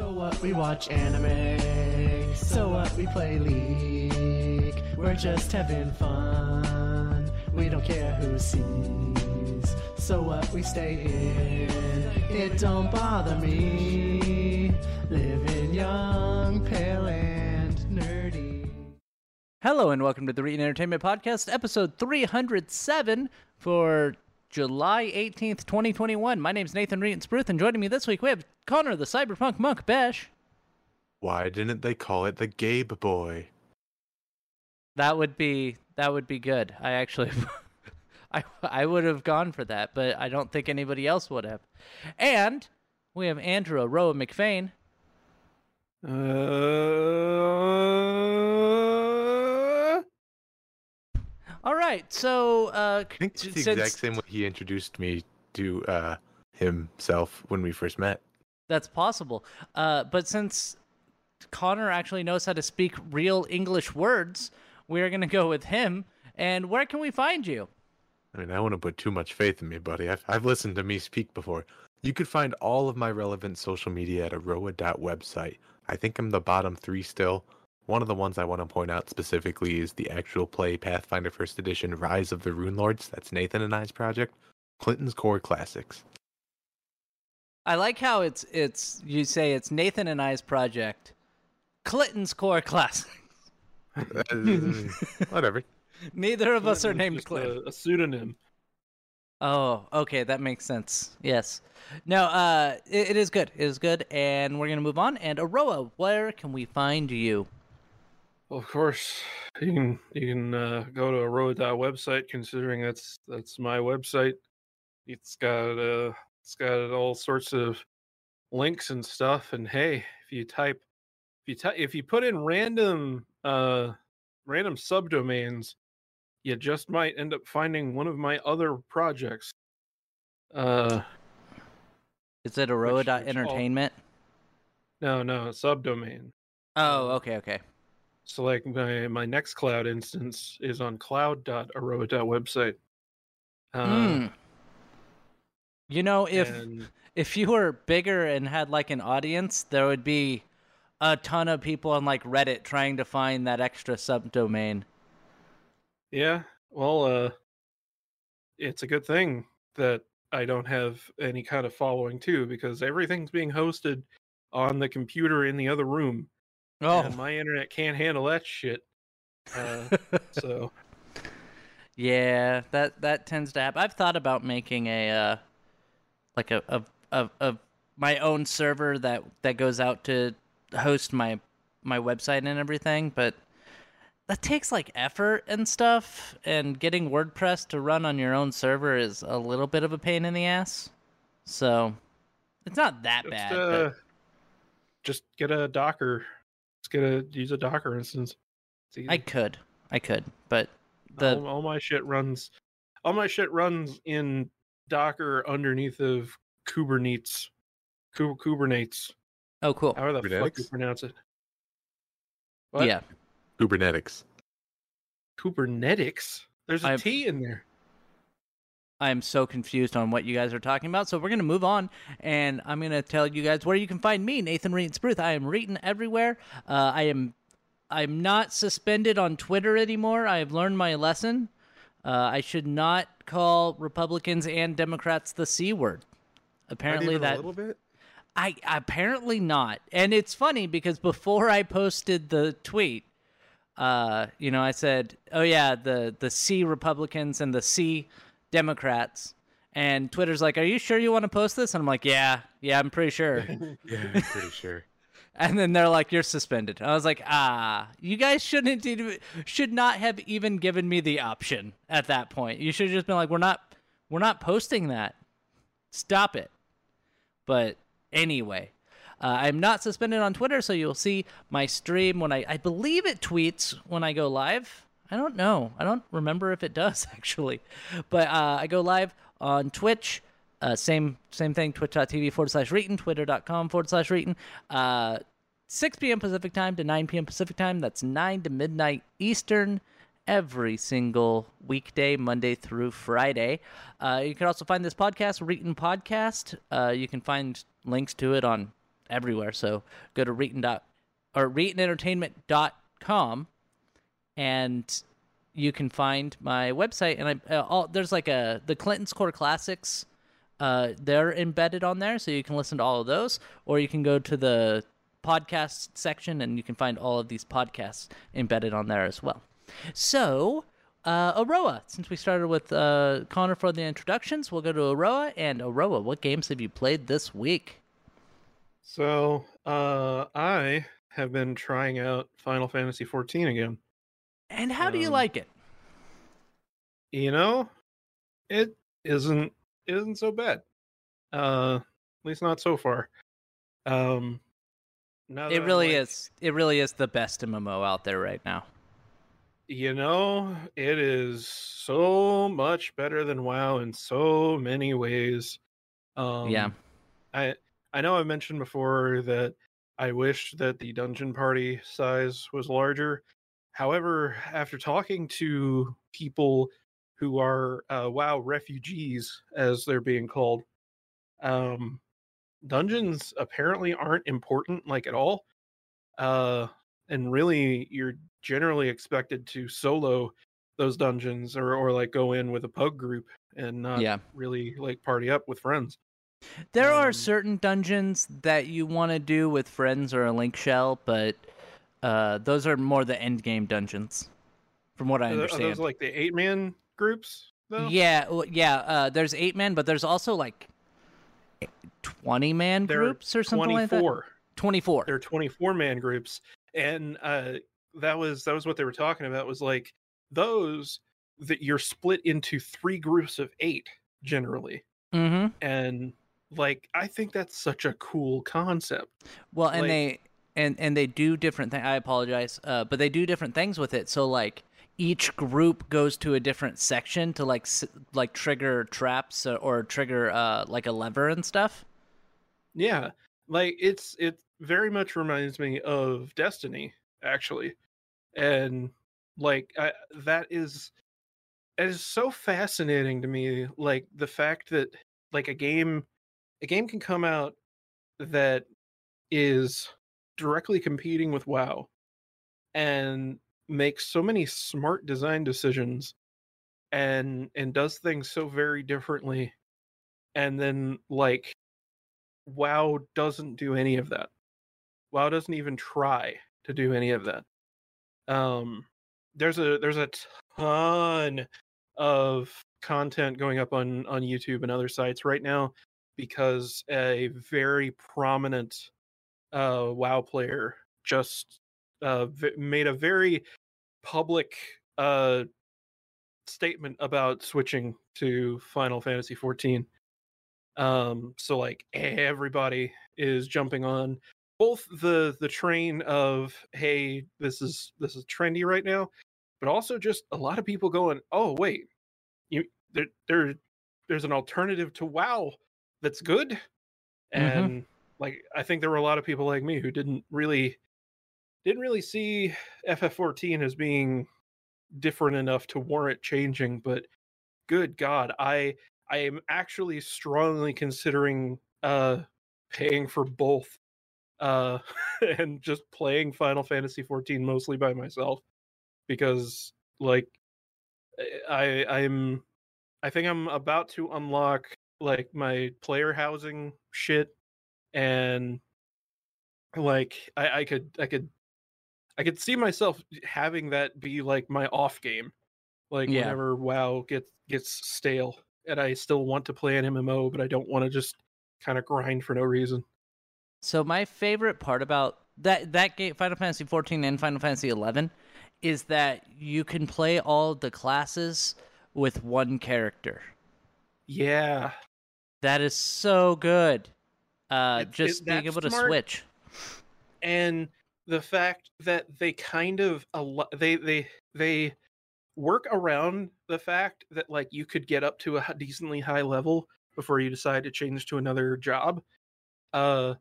So what? We watch anime. So what? We play League. We're just having fun. We don't care who sees. So what? We stay in. It don't bother me. Living young, pale, and nerdy. Hello and welcome to the Reetin Entertainment Podcast, episode 307 for July 18th, 2021. My name's Nathan Reed and Spruth, and joining me this week we have Connor, the cyberpunk monk, Bash. Why didn't they call it the Gabe Boy? That would be that would be good. I actually I I would have gone for that, but I don't think anybody else would have. And we have Andrew Roa McFain. Uh, All right, so uh I think it's the since- exact same way he introduced me to uh, himself when we first met. That's possible. Uh, but since Connor actually knows how to speak real English words, we're going to go with him. And where can we find you? I mean, I wouldn't want to put too much faith in me, buddy. I've, I've listened to me speak before. You could find all of my relevant social media at aroa.website. I think I'm the bottom three still. One of the ones I want to point out specifically is the actual play Pathfinder First Edition Rise of the Rune Lords. That's Nathan and I's project. Clinton's Core Classics. I like how it's it's you say it's Nathan and I's project, Clinton's core class. Uh, Whatever. Neither of us are named Clinton. A, a pseudonym. Oh, okay, that makes sense. Yes. No, uh, it, it is good. It is good, and we're gonna move on. And Aroa, where can we find you? Well, of course, you can you can uh, go to Aroa website. Considering that's that's my website, it's got uh, it's got all sorts of links and stuff. And hey, if you type if you type if you put in random uh random subdomains, you just might end up finding one of my other projects. Uh, Is it Aroa Which- dot which all- entertainment? no, no, subdomain. Oh, okay, okay. So like my my next cloud instance is on cloud.aroa.website. Uh, Hmm. You know, if and if you were bigger and had like an audience, there would be a ton of people on like Reddit trying to find that extra subdomain. yeah, well, uh, it's a good thing that I don't have any kind of following too, because everything's being hosted on the computer in the other room, Oh, and my internet can't handle that shit. Uh, so yeah, that that tends to happen. I've thought about making a uh, like a a, a a my own server that that goes out to host my my website and everything, but that takes like effort and stuff and getting WordPress to run on your own server is a little bit of a pain in the ass. So it's not that just bad. uh, but just get a Docker. Just get a use a Docker instance. I could. I could, but the all, all my shit runs all my shit runs in docker underneath of kubernetes kubernetes Oh cool. however the fuck you pronounce it What? Yeah. Kubernetes. Kubernetes. there's a T I've- in there I'm so confused on what you guys are talking about. So we're gonna move on, and I'm gonna tell you guys where you can find me, Nathan Reed Spruth. I am Reetin everywhere. Uh, I am, I'm not suspended on Twitter anymore. I have learned my lesson. Uh, I should not call Republicans and Democrats the c word. Apparently that a little bit. I apparently not. And it's funny because before I posted the tweet, uh, you know, I said, "Oh yeah, the the C Republicans and the C Democrats." And Twitter's like, "Are you sure you want to post this?" And I'm like, "Yeah, yeah, I'm pretty sure." Yeah, I'm pretty sure. and then they're like, "You're suspended." I was like, "Ah, you guys shouldn't even, should not have even given me the option at that point. You should have just been like, "We're not we're not posting that. Stop it." But anyway, uh, I'm not suspended on Twitter, so you'll see my stream when I I believe it tweets when I go live. I don't know. I don't remember if it does actually, but uh, I go live on Twitch. Uh, same same thing. Twitch.tv forward slash Reetin. Twitter.com forward slash Reetin. Uh, 6 p.m. Pacific time to 9 p.m. Pacific time. That's 9 to midnight Eastern every single weekday, Monday through Friday. Uh, you can also find this podcast, Reetin Podcast. Uh, you can find links to it on everywhere. So go to Reetin dot or ReetinEntertainment.com and you can find my website and I uh, all, there's like a the Clinton's Core Classics uh, they're embedded on there so you can listen to all of those or you can go to the podcast section and you can find all of these podcasts embedded on there as well. So, uh, Aroa, since we started with uh, Connor for the introductions, we'll go to Aroa. And Aroa, what games have you played this week? So, uh, I have been trying out Final Fantasy 14 again. And how do you Um, like it? You know, it isn't isn't so bad. Uh, at least not so far. Um, now It really like- is. It really is the best MMO out there right now. You know, it is so much better than WoW in so many ways. Um, yeah. I I know I've mentioned before that I wish that the dungeon party size was larger. However, after talking to people who are uh, WoW refugees, as they're being called, um, dungeons apparently aren't important like at all. Uh, and really, you're generally expected to solo those dungeons or or like go in with a pug group and not yeah. really like party up with friends. There are um, certain dungeons that you want to do with friends or a link shell, but uh, those are more the end game dungeons, from what I Are tho- Are understand. those like the eight man groups? Though? Yeah, well, yeah. Uh, there's eight man, but there's also like twenty man They're groups or something like that. 24. Twenty four. They're 24 man groups, and uh, that was that was what they were talking about. Was like those that you're split into three groups of eight generally, Mm-hmm. and like I think that's such a cool concept. Well, and Like- they and and they do different things. I apologize, uh, but they do different things with it. So like each group goes to a different section to like s- like trigger traps or, or trigger uh like a lever and stuff. Yeah, like it's it very much reminds me of Destiny actually, and like I, that is it is so fascinating to me. Like the fact that like a game a game can come out that is directly competing with WoW and makes so many smart design decisions and and does things so very differently and then like WoW doesn't do any of that. WoW doesn't even try to do any of that. Um there's a there's a ton of content going up on on YouTube and other sites right now because a very prominent uh WoW player just uh v- made a very public uh statement about switching to Final Fantasy 14 um so like everybody is jumping on. Both the the train of hey this is this is trendy right now but also just a lot of people going oh wait you there there there's an alternative to wow that's good and like i think there were a lot of people like me who didn't really didn't really see ff14 as being different enough to warrant changing but good god i i am actually strongly considering uh paying for both uh and just playing final fantasy 14 mostly by myself because like i i'm i think i'm about to unlock like my player housing shit and like i i could i could i could see myself having that be like my off game like Yeah. whenever wow gets gets stale and i still want to play an mmo but i don't want to just kind of grind for no reason So my favorite part about that that game, Final Fantasy 14 and Final Fantasy 11, is that you can play all the classes with one character. yeah That is so good. Uh, It- it- just being able to switch. and the fact that they kind of they they they work around the fact that like you could get up to a decently high level before you decide to change to another job uh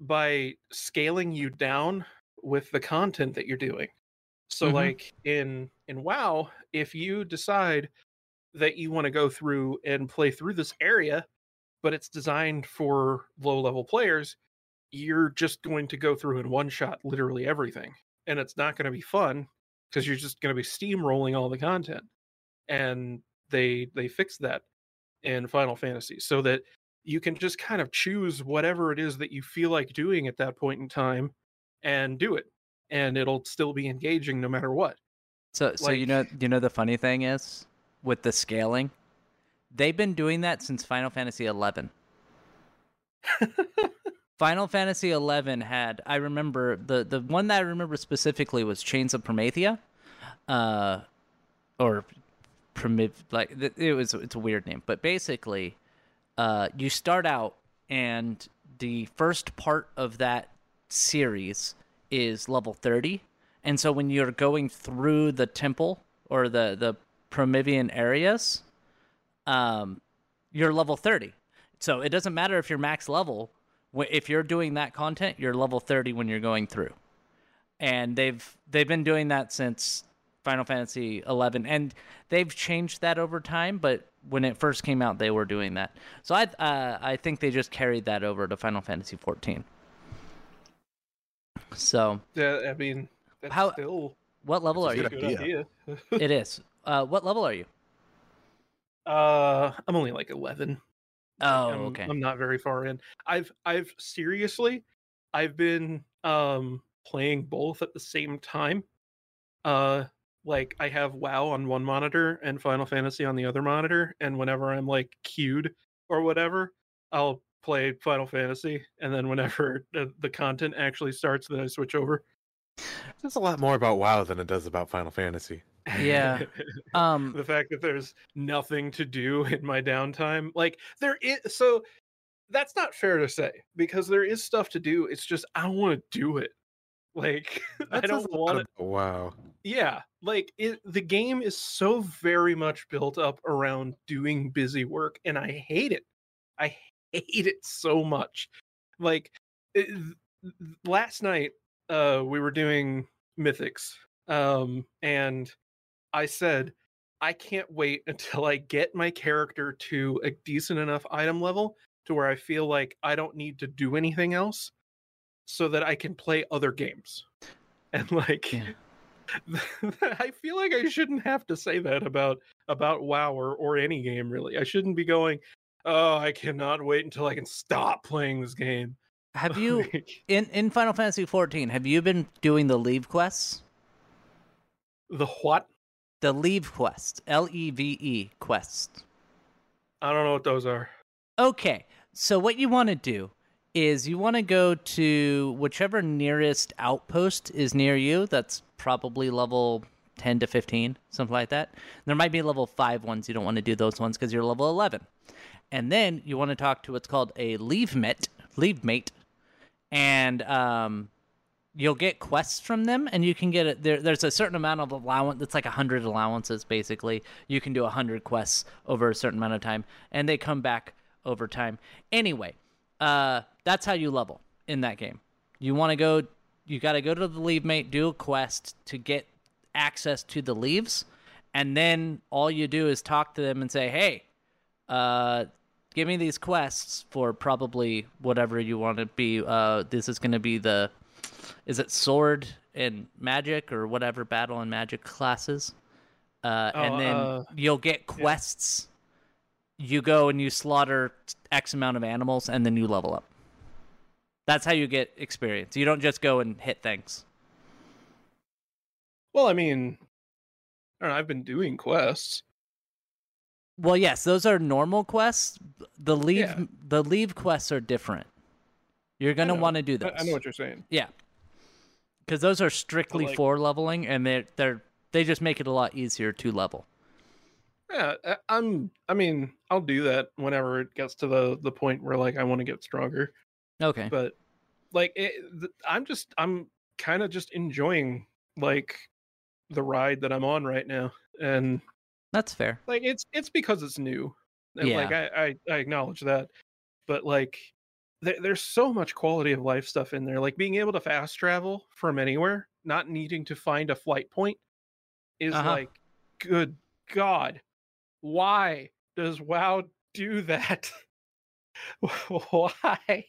by scaling you down with the content that you're doing so Mhm. like in in wow if you decide that you want to go through and play through this area but it's designed for low level players you're just going to go through in one shot literally everything and it's not going to be fun because you're just going to be steamrolling all the content and they they fixed that in final fantasy so that you can just kind of choose whatever it is that you feel like doing at that point in time and do it and it'll still be engaging no matter what. So, so you know, you know, the funny thing is with the scaling, they've been doing that since Final Fantasy eleven. Final Fantasy eleven had I remember the the one that I remember specifically was Chains of Promathia, uh, or Primiv like it was it's a weird name, but basically, uh, you start out and the first part of that series is level thirty, and so when you're going through the temple or the the Promethean areas, um, you're level thirty. So it doesn't matter if you're max level. If you're doing that content, you're level 30 when you're going through. And they've they've been doing that since Final Fantasy 11 and they've changed that over time, but when it first came out they were doing that. So I uh, I think they just carried that over to Final Fantasy 14. So, yeah i mean that's How- still what level are you? good good idea. idea It is. Uh what level are you? Uh i'm only like 11 Oh, I'm, okay. I'm not very far in. I've I've seriously I've been um playing both at the same time. Uh like I have WoW on one monitor and Final Fantasy on the other monitor and whenever I'm like queued or whatever, I'll play Final Fantasy and then whenever the, the content actually starts then I switch over. There's a lot more about WoW than it does about Final Fantasy. Yeah. Um the fact that there's nothing to do in my downtime like there is so that's not fair to say because there is stuff to do it's just i don't want to do it like i don't want about WoW. yeah like it the game is so very much built up around doing busy work and i hate it i hate it so much like it, last night uh we were doing mythics um and i said i can't wait until i get my character to a decent enough item level to where i feel like i don't need to do anything else so that i can play other games and like Yeah. I feel like I shouldn't have to say that about about WoW or, or any game really. I shouldn't be going, "Oh, I cannot wait until I can stop playing this game." have you in in Final Fantasy 14 have you been doing the leave quests? the what? The leave quest, L E V E quest. I don't know what those are. Okay, so what you want to do is you want to go to whichever nearest outpost is near you. That's probably level 10 to 15, something like that. There might be level 5 ones. You don't want to do those ones because you're level 11. And then you want to talk to what's called a leave mate, leave mate, and um, you'll get quests from them, and you can get it. There, there's a certain amount of allowance. that's like hundred allowances, basically. You can do hundred quests over a certain amount of time, and they come back over time. Anyway, uh, that's how you level in that game. You want to go. You got to go to the leave mate, do a quest to get access to the leaves, and then all you do is talk to them and say, "Hey, uh, give me these quests for probably whatever you want to be. Uh, this is going to be the, is it sword and magic or whatever battle and magic classes? Uh, Oh, and then uh, you'll get quests. You go and you slaughter X amount of animals, and then you level up. That's how you get experience. You don't just go and hit things. Well, I mean, I don't know, I've been doing quests. Well, yes, those are normal quests. The leave Yeah. the leave quests are different. You're gonna want to do those. I know what you're saying. Yeah, because those are strictly like- for leveling, and they're they're they just make it a lot easier to level. Yeah, I- I'm. I mean, I'll do that whenever it gets to the the point where like I want to get stronger. Okay. But like, it, th- I'm just. I'm kind of just enjoying like the ride that I'm on right now, and That's fair. like it's it's because it's new. And like I, I I acknowledge that, but like there, there's so much quality of life stuff in there. Like being able to fast travel from anywhere, not needing to find a flight point, is Uh-huh. like, good God, why does WoW do that? why?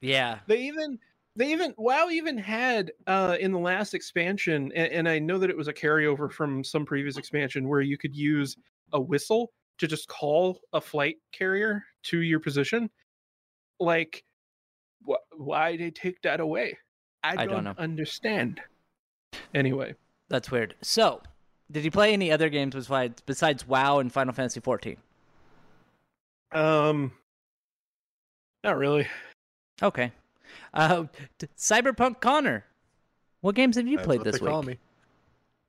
Yeah. They even they even WoW even had uh in the last expansion, and, and I know that it was a carryover from some previous expansion where you could use a whistle to just call a flight carrier to your position. Like, wh- why they take that away? I I don't, don't know. understand. Anyway, That's weird. So, did you play any other games besides besides WoW and Final Fantasy 14? um, not really. Okay. Uh, t- Cyberpunk Connor. What games have you That's played this they call week? me.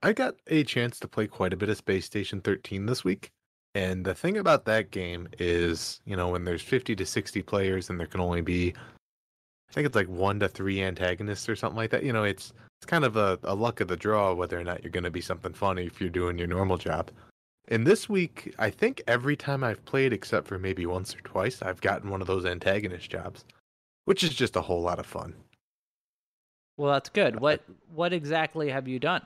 I got a chance to play quite a bit of Space Station 13 this week. And the thing about that game is, you know, when there's 50 to 60 players and there can only be, I think it's like one to three antagonists or something like that. You know, it's it's kind of a, a luck of the draw whether or not you're going to be something funny if you're doing your normal job. And this week, I think every time I've played, except for maybe once or twice, I've gotten one of those antagonist jobs, which is just a whole lot of fun. Well, that's good. What what exactly have you done?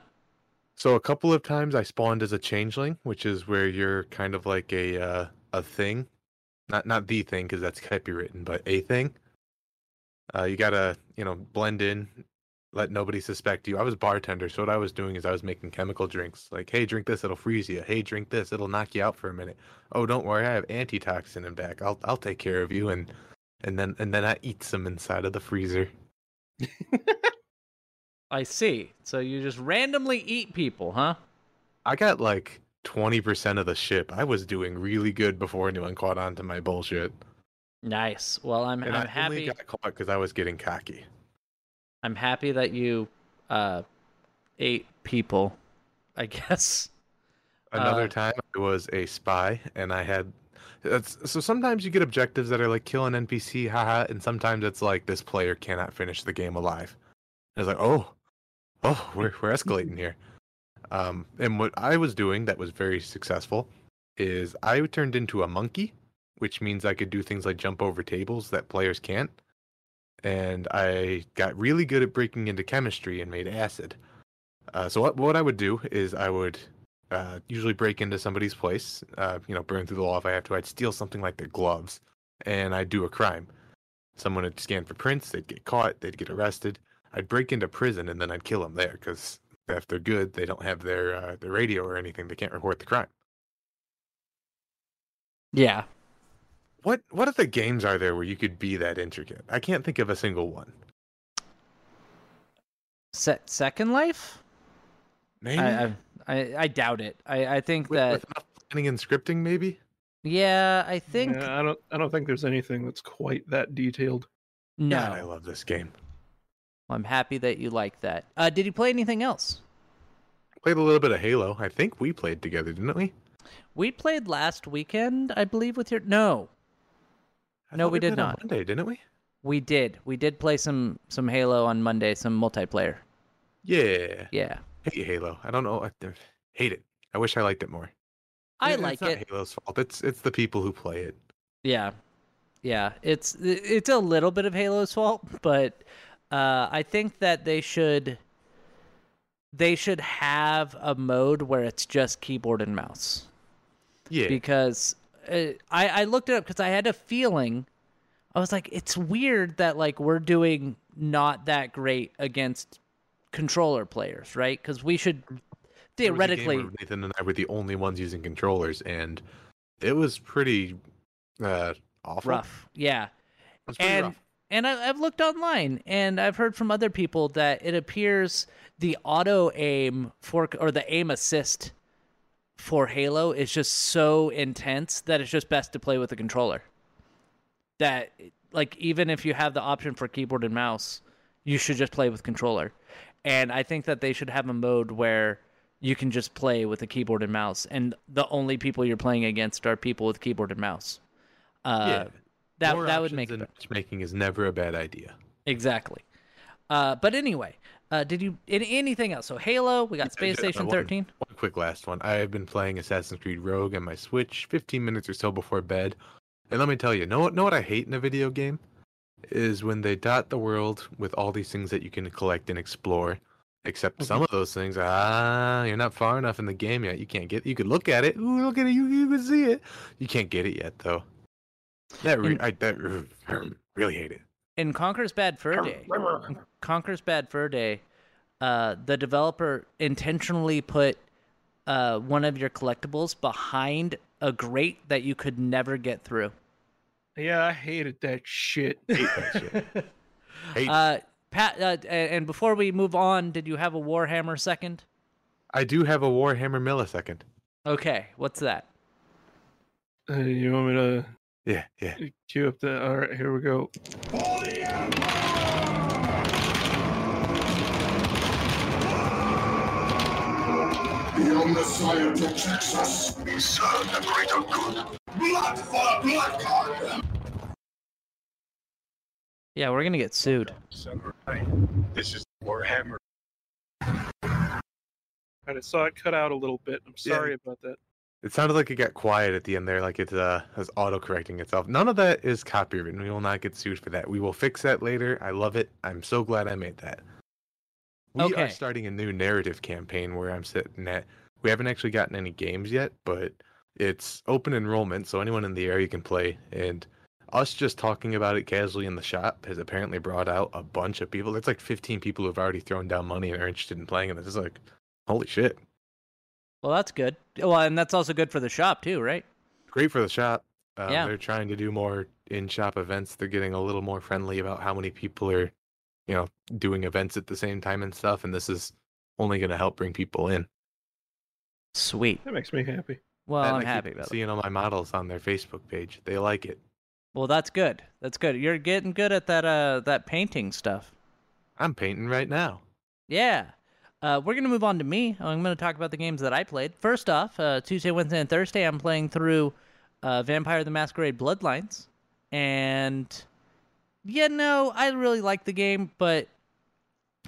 So a couple of times I spawned as a changeling, which is where you're kind of like a uh, a thing, not not the thing because that's copywritten, but a thing. Uh, you gotta you know blend in, let nobody suspect you. I was bartender, so what I was doing is I was making chemical drinks. Like, hey, drink this, it'll freeze you. Hey, drink this, it'll knock you out for a minute. Oh, don't worry, I have antitoxin in back. I'll I'll take care of you, and and then and then I eat some inside of the freezer. I see. So you just randomly eat people, huh? I got like twenty percent of the ship. I was doing really good before anyone caught on to my bullshit. Nice. Well, I'm And I'm I only happy. got caught because I was getting cocky. I'm happy that you uh ate people. I guess. Another Uh, time, I was a spy, and I had. That's, so sometimes you get objectives that are like kill an NPC, haha, and sometimes it's like this player cannot finish the game alive. And it's like, oh, oh, we're we're escalating here. Um, and what I was doing that was very successful is I turned into a monkey, which means I could do things like jump over tables that players can't. And I got really good at breaking into chemistry and made acid. Uh, so what what I would do is I would uh, usually break into somebody's place, uh, you know, burn through the wall if I have to. I'd steal something like their gloves, and I'd do a crime. Someone would scan for prints, they'd get caught, they'd get arrested. I'd break into prison and then I'd kill them there because if they're good, they don't have their uh, their radio or anything. They can't report the crime. Yeah. What what other games are there where you could be that intricate? I can't think of a single one. Se- Second Life? Maybe I, I I I doubt it. I I think with, that with enough planning and scripting, maybe. yeah. I think Yeah, I don't I don't think there's anything that's quite that detailed. no. God, I love this game. I'm happy that you like that. Uh, did you play anything else? Played a little bit of Halo. I think we played together, didn't we? We played last weekend, I believe, with your no. I No, thought we did not. Monday, didn't we? We did. We did play some some Halo on Monday, some multiplayer. Yeah. Yeah. hate Halo. I don't know. I hate it. I wish I liked it more. I like it's not it. Halo's fault. It's it's the people who play it. Yeah. Yeah. It's it's a little bit of Halo's fault, but uh I think that they should they should have a mode where it's just keyboard and mouse. Yeah. because uh, I I looked it up because I had a feeling I was like it's weird that like we're doing not that great against controller players, right? Because we should There was a game theoretically Nathan and I were the only ones using controllers, and it was pretty uh, awful. rough, yeah. It was pretty and rough. And I, I've looked online and I've heard from other people that it appears the auto aim for or the aim assist for Halo is just so intense that it's just best to play with a controller. That like even if you have the option for keyboard and mouse, you should just play with controller. And I think that they should have a mode where you can just play with a keyboard and mouse, and the only people you're playing against are people with keyboard and mouse. Uh, yeah. That More that would make it matchmaking is never a bad idea. Exactly. Uh, but anyway, uh, did you in, anything else? So Halo, we got Space Yeah, Station one- 13. One quick last one. I have been playing Assassin's Creed Rogue on my Switch 15 minutes or so before bed. And let me tell you, know what know what I hate in a video game? Is when they dot the world with all these things that you can collect and explore. Except some of those things, ah, you're not far enough in the game yet. You can't get. You could look at it. Ooh, look at it. You, you can see it. You can't get it yet, though. That re- And- I that really hate it. in Conker's Bad Fur Day, in Conker's Bad Fur Day, uh, the developer intentionally put uh, one of your collectibles behind a grate that you could never get through. Yeah, I hated that shit. Hate that shit. Hate. Uh, Pat, uh, and before we move on, did you have a Warhammer second? I do have a Warhammer millisecond. Okay, what's that? Uh, you want me to Yeah, yeah. cue up the? All right, here we go. Your Messiah protects us. We serve the greater good. Blood for blood god. Yeah, we're gonna get sued. Samurai, this is Warhammer. I just saw it cut out a little bit. I'm Yeah. sorry about that. It sounded like it got quiet at the end there, like it uh, was auto correcting itself. None of that is copywritten. We will not get sued for that. We will fix that later. I love it. I'm so glad I made that. We Okay. are starting a new narrative campaign where I'm sitting at. We haven't actually gotten any games yet, but it's open enrollment, so anyone in the area can play. And us just talking about it casually in the shop has apparently brought out a bunch of people. It's like 15 people who've already thrown down money and are interested in playing it. It's like, holy shit. Well, that's good. Well, and that's also good for the shop too, right? great for the shop. Um, Yeah. They're trying to do more in-shop events. They're getting a little more friendly about how many people are, you know, doing events at the same time and stuff. And this is only going to help bring people in. Sweet. That makes me happy. Well, And I'm I happy about it. seeing all my models on their Facebook page. They like it. Well, that's good. That's good. You're getting good at that uh that painting stuff. I'm painting right now. Yeah. Uh, we're gonna move on to me. I'm gonna talk about the games that I played. First off, uh, Tuesday, Wednesday, and Thursday, I'm playing through uh, Vampire: The Masquerade Bloodlines, and yeah, no, I really like the game, but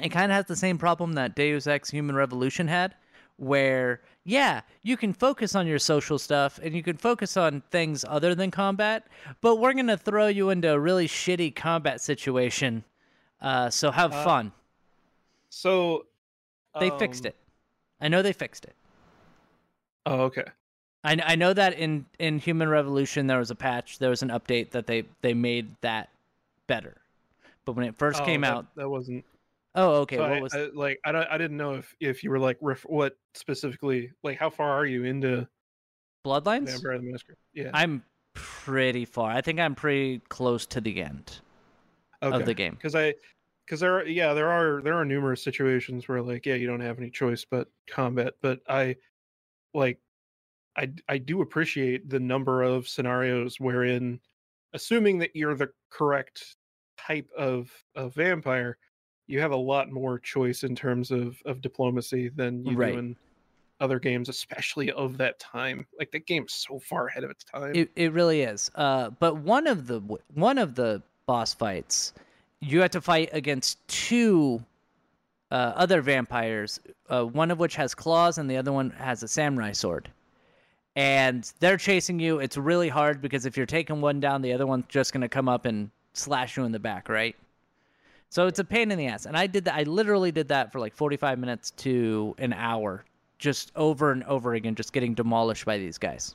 it kind of has the same problem that Deus Ex: Human Revolution had, where yeah, you can focus on your social stuff and you can focus on things other than combat, but we're gonna throw you into a really shitty combat situation. Uh, so have Uh, fun. So They fixed um, it. I know they fixed it. Oh, okay. I, I know that in, in Human Revolution there was a patch, there was an update that they, they made that better. But when it first Oh, came that- out, That wasn't. oh okay, so what I, was I- like I don't. I didn't know if if you were like ref, what specifically like how far are you into Bloodlines? Vampire the Masquerade? Yeah. I'm pretty far. I think I'm pretty close to the end of the game. because I because there are yeah there are there are numerous situations where like yeah you don't have any choice but combat but I like I I do appreciate the number of scenarios wherein assuming that you're the correct type of of vampire you have a lot more choice in terms of of diplomacy than you Right. do in other games especially of that time like that game's so far ahead of its time It, it really is. Uh, but one of the one of the boss fights, you have to fight against two uh, other vampires. Uh, one of which has claws, and the other one has a samurai sword. And they're chasing you. It's really hard because if you're taking one down, the other one's just gonna come up and slash you in the back, right? So it's a pain in the ass. And I did that. I literally did that for like 45 minutes to an hour, just over and over again, just getting demolished by these guys.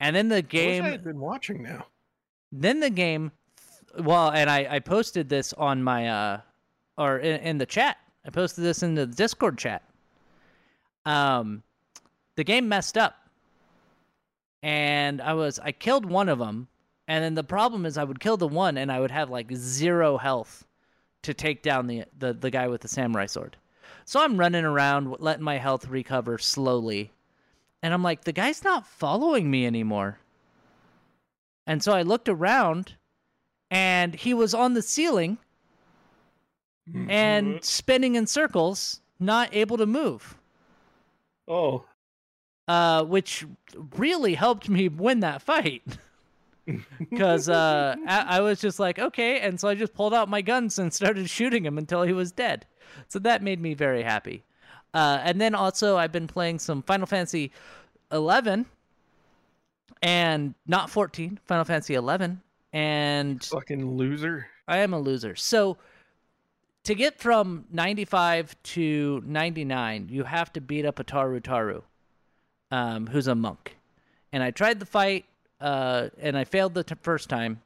And then the I game, I had been watching now then the game, well, and I, I posted this on my, uh, or in, in the chat. I posted this in the Discord chat. Um, the game messed up, and I was I killed one of them, and then the problem is I would kill the one, and I would have like zero health to take down the the, the guy with the samurai sword. So I'm running around, letting my health recover slowly, and I'm like, the guy's not following me anymore. And so I looked around and he was on the ceiling and spinning in circles, not able to move. oh Uh, which really helped me win that fight. Because uh, I-, I was just like, okay. And so I just pulled out my guns and started shooting him until he was dead. So that made me very happy. Uh, and then also, I've been playing some Final Fantasy 11 and not 14, Final Fantasy 11. And fucking loser I am a loser. So to get from 95 to 99, you have to beat up a Taru Taru, um, who's a monk. And I tried the fight, uh, and I failed the t- first time.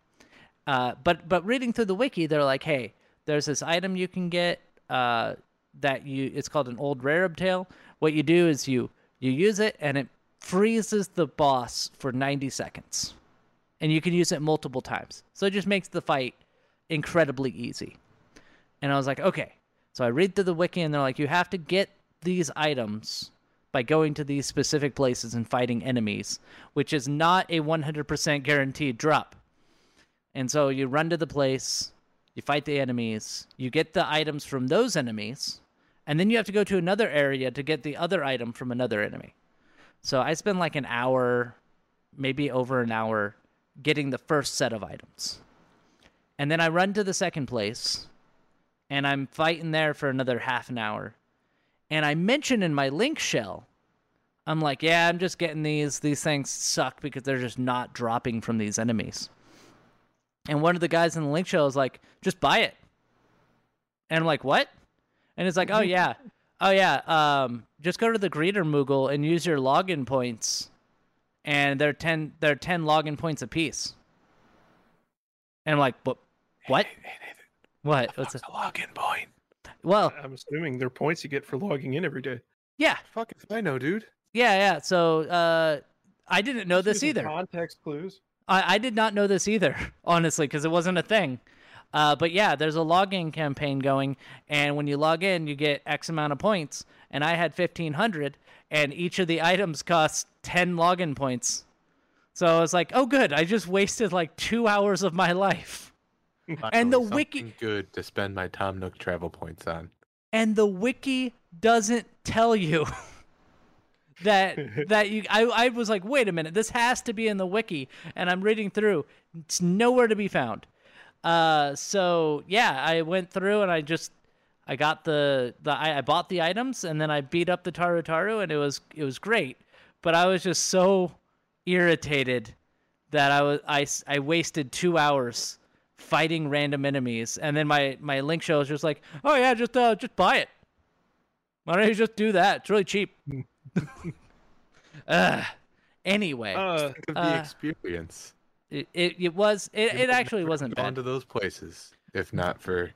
Uh, but but reading through the wiki, they're like, hey, there's this item you can get uh, that you it's called an old rare tail. What you do is you you use it and it freezes the boss for 90 seconds, and you can use it multiple times. So it just makes the fight incredibly easy. And I was like, okay. So I read through the wiki, and they're like, you have to get these items by going to these specific places and fighting enemies, which is not a 100% guaranteed drop. And so you run to the place, you fight the enemies, you get the items from those enemies, and then you have to go to another area to get the other item from another enemy. So I spend like an hour, maybe over an hour, getting the first set of items. And then I run to the second place, and I'm fighting there for another half an hour. And I mention in my link shell, I'm like, yeah, I'm just getting these. These things suck because they're just not dropping from these enemies. And one of the guys in the link shell is like, just buy it. And I'm like, what? And it's like, oh yeah, oh yeah, um, just go to the greeter Moogle and use your login points, and they're ten, they're ten login points apiece. And I'm like, what? What? What? What's What's a login point? Well, I'm assuming they're points you get for logging in every day. yeah, Fuck if I know, dude. yeah, yeah. So uh, I didn't know this either. Context clues. I, I did not know this either, honestly, because it wasn't a thing. Uh, but yeah, there's a login campaign going, and when you log in, you get X amount of points. And I had 1,500, and each of the items cost 10 login points. So I was like, oh, good. I just wasted like two hours of my life. And the wiki. Good to spend my Tom Nook travel points on. and the wiki doesn't tell you that that you I, I was like wait a minute this has to be in the wiki and i'm reading through it's nowhere to be found uh so yeah i went through and i just i got the the i, I bought the items and then i beat up the taru taru and it was it was great. But i was just so irritated that i was i, s- I wasted two hours fighting random enemies. And then my my link shell was just like oh yeah just uh just buy it. Why don't you just do that? It's really cheap. Uh, anyway Uh, Think of the Uh, experience. it, it, it was it, it actually wasn't have gone bad. to those places if not for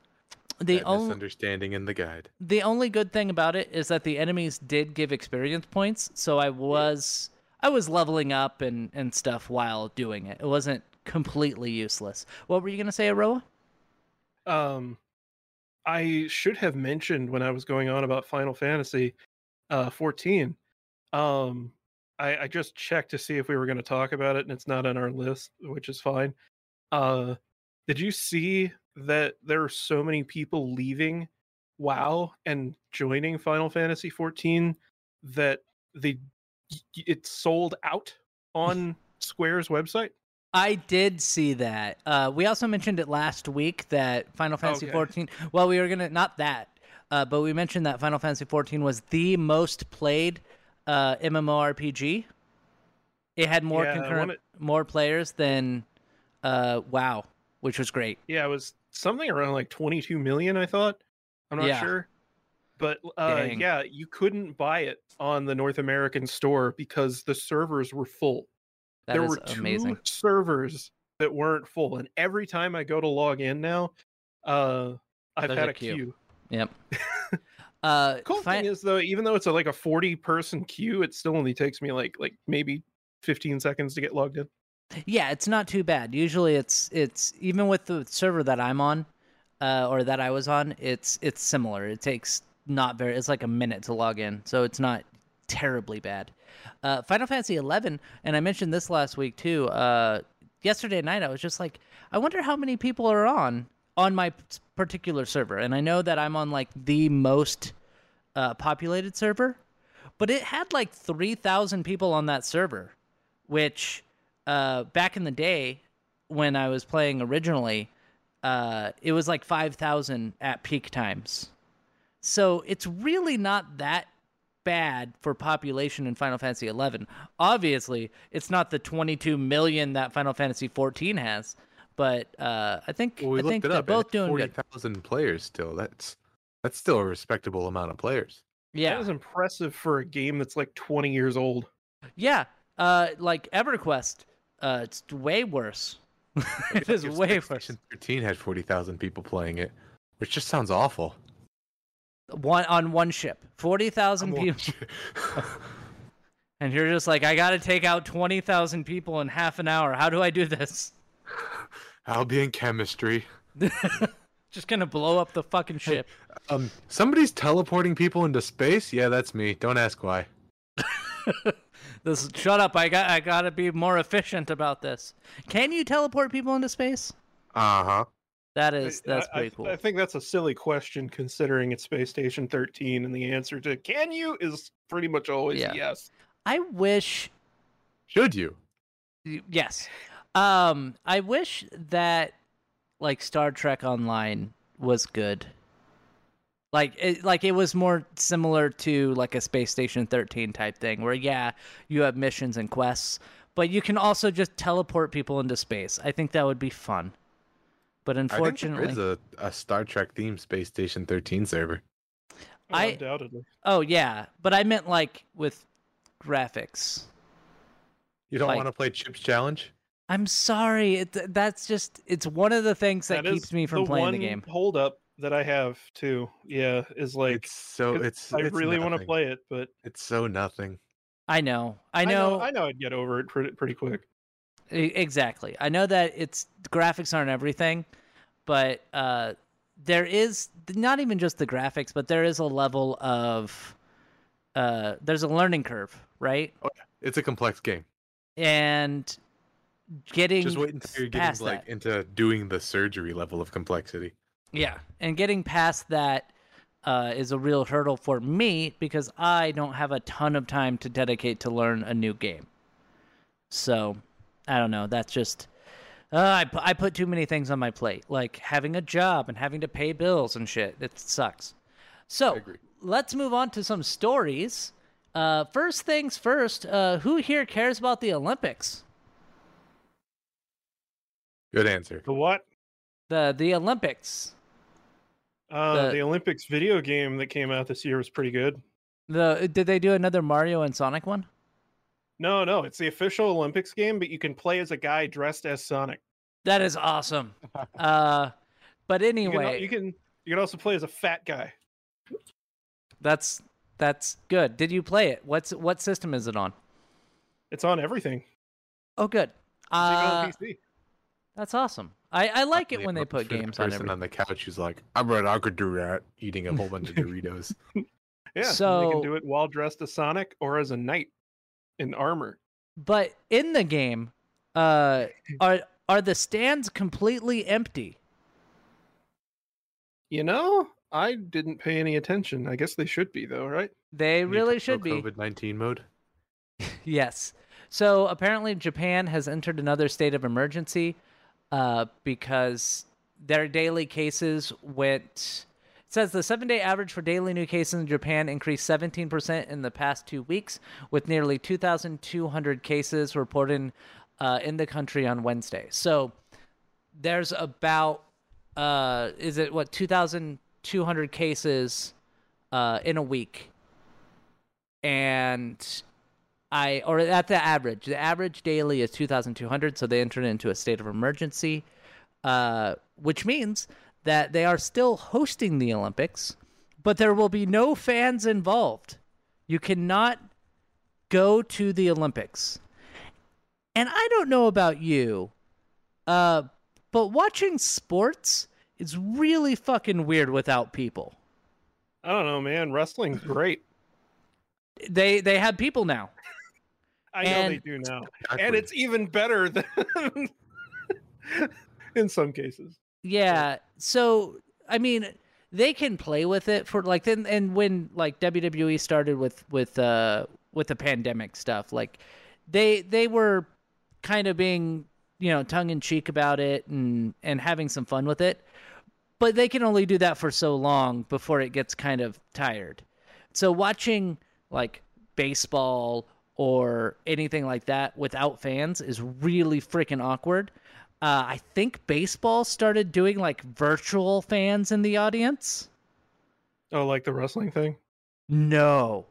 the that only misunderstanding in the guide. the only good thing about it is that the enemies did give experience points so i was i was leveling up and and stuff while doing it it wasn't completely useless what were you gonna say aroa um, I should have mentioned when I was going on about Final Fantasy uh, 14. Um, I, I just checked to see if we were going to talk about it, and it's not on our list, which is fine. Uh, did you see that there are so many people leaving WoW and joining Final Fantasy 14 that they it's sold out on Square's website? I did see that. Uh, we also mentioned it last week that Final Fantasy Okay. 14. Well, we were gonna not that, uh, but we mentioned that Final Fantasy 14 was the most played uh, MMORPG. It had more Yeah, concurrent, more players than uh, WoW, which was great. Yeah, it was something around like 22 million, I thought. I'm not Yeah. sure. But uh, yeah, you couldn't buy it on the North American store because the servers were full. That there is were two amazing. servers that weren't full. And every time I go to log in now, uh, I've There's had a queue. queue. Yep. uh, Cool thing is though, even though it's a, like a 40 person queue, it still only takes me like like maybe 15 seconds to get logged in. Yeah, it's not too bad. Usually, it's it's even with the server that I'm on, uh, or that I was on. It's it's similar. It takes not very. It's like a minute to log in, so it's not terribly bad. Uh, Final Fantasy 11, and I mentioned this last week too. Uh, yesterday night, I was just like, I wonder how many people are on on my particular server, and I know that I'm on like the most uh, populated server, but it had like 3,000 people on that server, which uh, back in the day when I was playing originally, uh, it was like 5,000 at peak times. So it's really not that bad for population in Final Fantasy 11. Obviously, it's not the 22 million that Final Fantasy 14 has, but uh, I think Well, we I think they're up. both doing Forty good. thousand players still. That's that's still a respectable amount of players. Yeah, That is impressive for a game that's like 20 years old. Yeah, uh, like EverQuest, uh, it's way worse. it is way worse. Station 13 had 40,000 people playing it, which just sounds awful. One on one ship, forty thousand I'm people, and you're just like, I got to take out twenty thousand people in half an hour. How do I do this? I'll be in chemistry. Just gonna blow up the fucking ship. Um, somebody's teleporting people into space. Yeah, that's me. Don't ask why. This shut up. I got I got to be more efficient about this. Can you teleport people into space? Uh huh. That is that's I- I- pretty cool. I think that's a silly question considering it's Space Station 13, and the answer to "Can you?" is pretty much always Yeah. yes. I wish Should you? yes. Um I wish that like Star Trek Online was good. Like it, like it was more similar to like a Space Station 13 type thing where yeah, you have missions and quests, but you can also just teleport people into space. I think that would be fun. But unfortunately think there is a, a Star Trek themed Space Station 13 server. Oh, I- undoubtedly. Oh yeah, but I meant like with graphics. You don't Like- want to play Chips Challenge? I'm sorry. It, that's just it's one of the things that keeps me from the playing one the game. Hold up that I have too. Yeah, is like It's so it- it's. I it's really want to play it, but It's so nothing. I know. I know, I know I'd get over it pretty pretty quick. exactly. I know that it's graphics aren't everything, but uh there is not even just the graphics, but there is a level of uh there's a learning curve, right? It's a complex game. And getting Just wait until you're getting like that. into doing the surgery level of complexity. Yeah, and getting past that uh, is a real hurdle for me because I don't have a ton of time to dedicate to learn a new game. So, I don't know. That's just uh, I pu- I put too many things on my plate, like having a job and having to pay bills and shit. It sucks. So let's move on to some stories. Uh, first things first. Uh, who here cares about the Olympics? Good answer. The what? The the Olympics. Uh, The- the Olympics video game that came out this year was pretty good. The did they do another Mario and Sonic one? No, no, it's the official Olympics game, but you can play as a guy dressed as Sonic. That is awesome. uh, but You can, anyway, you can you can also play as a fat guy. that's that's good. Did you play it? What's what system is it on? It's on everything. Oh, good. It's Uh, on PC. that's awesome. I, I like it when they put fit games on person everything. on the couch who's like, I bet I could do that, eating a whole bunch of Doritos. Yeah, so they can do it while dressed as Sonic or as a knight in armor. But in the game, uh, are are the stands completely empty? You know, I didn't pay any attention. I guess they should be though, right? They really should be. COVID 19 mode. Yes. So apparently, Japan has entered another state of emergency uh, because their daily cases went. It says the seven day average for daily new cases in Japan increased 17% in the past two weeks, with nearly 2,200 cases reported uh, in the country on Wednesday. So there's about, uh, is it what, 2,200 cases uh, in a week. And I or at the average. The average daily is 2,200, so they entered into a state of emergency, uh, which means that they are still hosting the Olympics, but there will be no fans involved. You cannot go to the Olympics. And I don't know about you, uh, but watching sports is really fucking weird without people. I don't know, man. Wrestling's great. They they have people now. I know they do now, and it's even better than in some cases. Yeah. So I mean, they can play with it for like then and when like WWE started with with uh with the pandemic stuff, like they they were kind of being you know tongue in cheek about it and and having some fun with it, but they can only do that for so long before it gets kind of tired. So watching like baseball or anything like that without fans is really freaking awkward. Uh, I think baseball started doing like virtual fans in the audience. Oh, like the wrestling thing. No,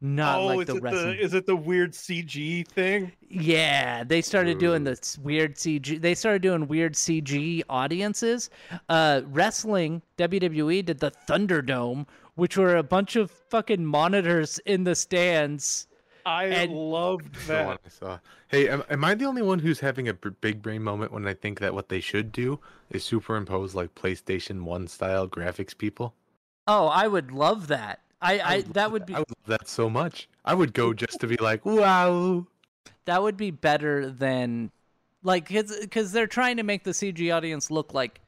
not oh, like is the it wrestling. the is it the weird CG thing? Yeah, they started doing Ooh. this weird CG. They started doing weird CG audiences. Uh, wrestling WWE did the Thunderdome, which were a bunch of fucking monitors in the stands. I And- loved The one that. I saw. Hey, am, am I the only one who's having a b- big brain moment when I think that what they should do is superimpose like PlayStation One style graphics? People, Oh, I would love that. I, I would that love would be I would love that so much. I would go just to be like, wow. that would be better than like because they're trying to make the CG audience look like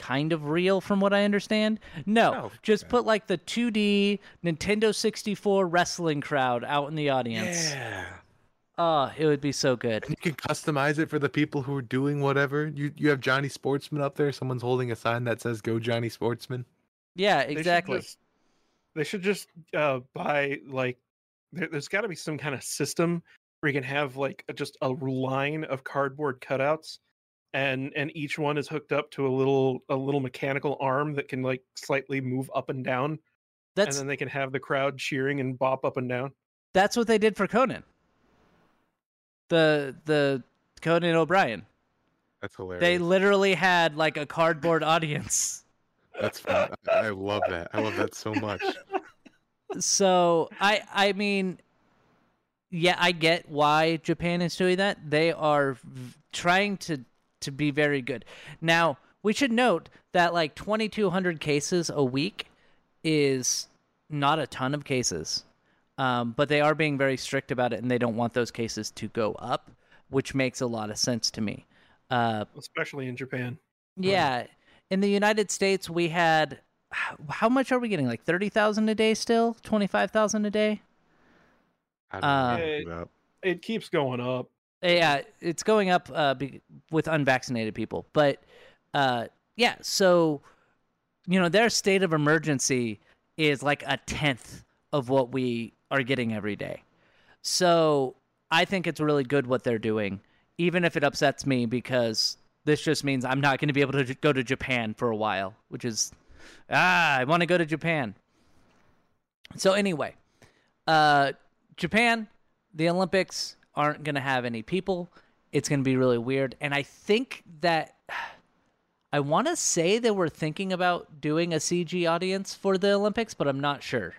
kind of real from what I understand. No, No, just yeah. put like the 2D Nintendo 64 wrestling crowd out in the audience. Yeah. Oh, it would be so good. And you can customize it for the people who are doing whatever. You you have Johnny Sportsman up there. Someone's holding a sign that says "Go Johnny Sportsman." Yeah, They should exactly. just- They should just uh, buy like there, there's got to be some kind of system where you can have like a- just a line of cardboard cutouts, and and each one is hooked up to a little a little mechanical arm that can like slightly move up and down, That's and then they can have the crowd cheering and bop up and down. that's what they did for Conan. The the Conan O'Brien. That's hilarious. They literally had like a cardboard audience. That's fun. I, I love that. I love that so much. so I I mean yeah, I get why Japan is doing that. They are v- trying to to be very good. Now, we should note that like 2200 cases a week is not a ton of cases. Um, but they are being very strict about it and they don't want those cases to go up, which makes a lot of sense to me. Uh, especially in Japan. yeah, in the United States, we had how, how much are we getting? Like thirty thousand a day still? Twenty five thousand a day? I don't Uh, what Hey. Mm-hmm. It keeps going up. Yeah, it's going up uh, be, with unvaccinated people, but uh, yeah. So you know, their state of emergency is like a tenth of what we are getting every day. So I think it's really good what they're doing, even if it upsets me because this just means I'm not going to be able to j- go to Japan for a while, which is ah, I want to go to Japan. So anyway, uh, Japan, the Olympics aren't going to have any people. It's going to be really weird, and I think that I want to say that we're thinking about doing a CG audience for the Olympics, but I'm not sure.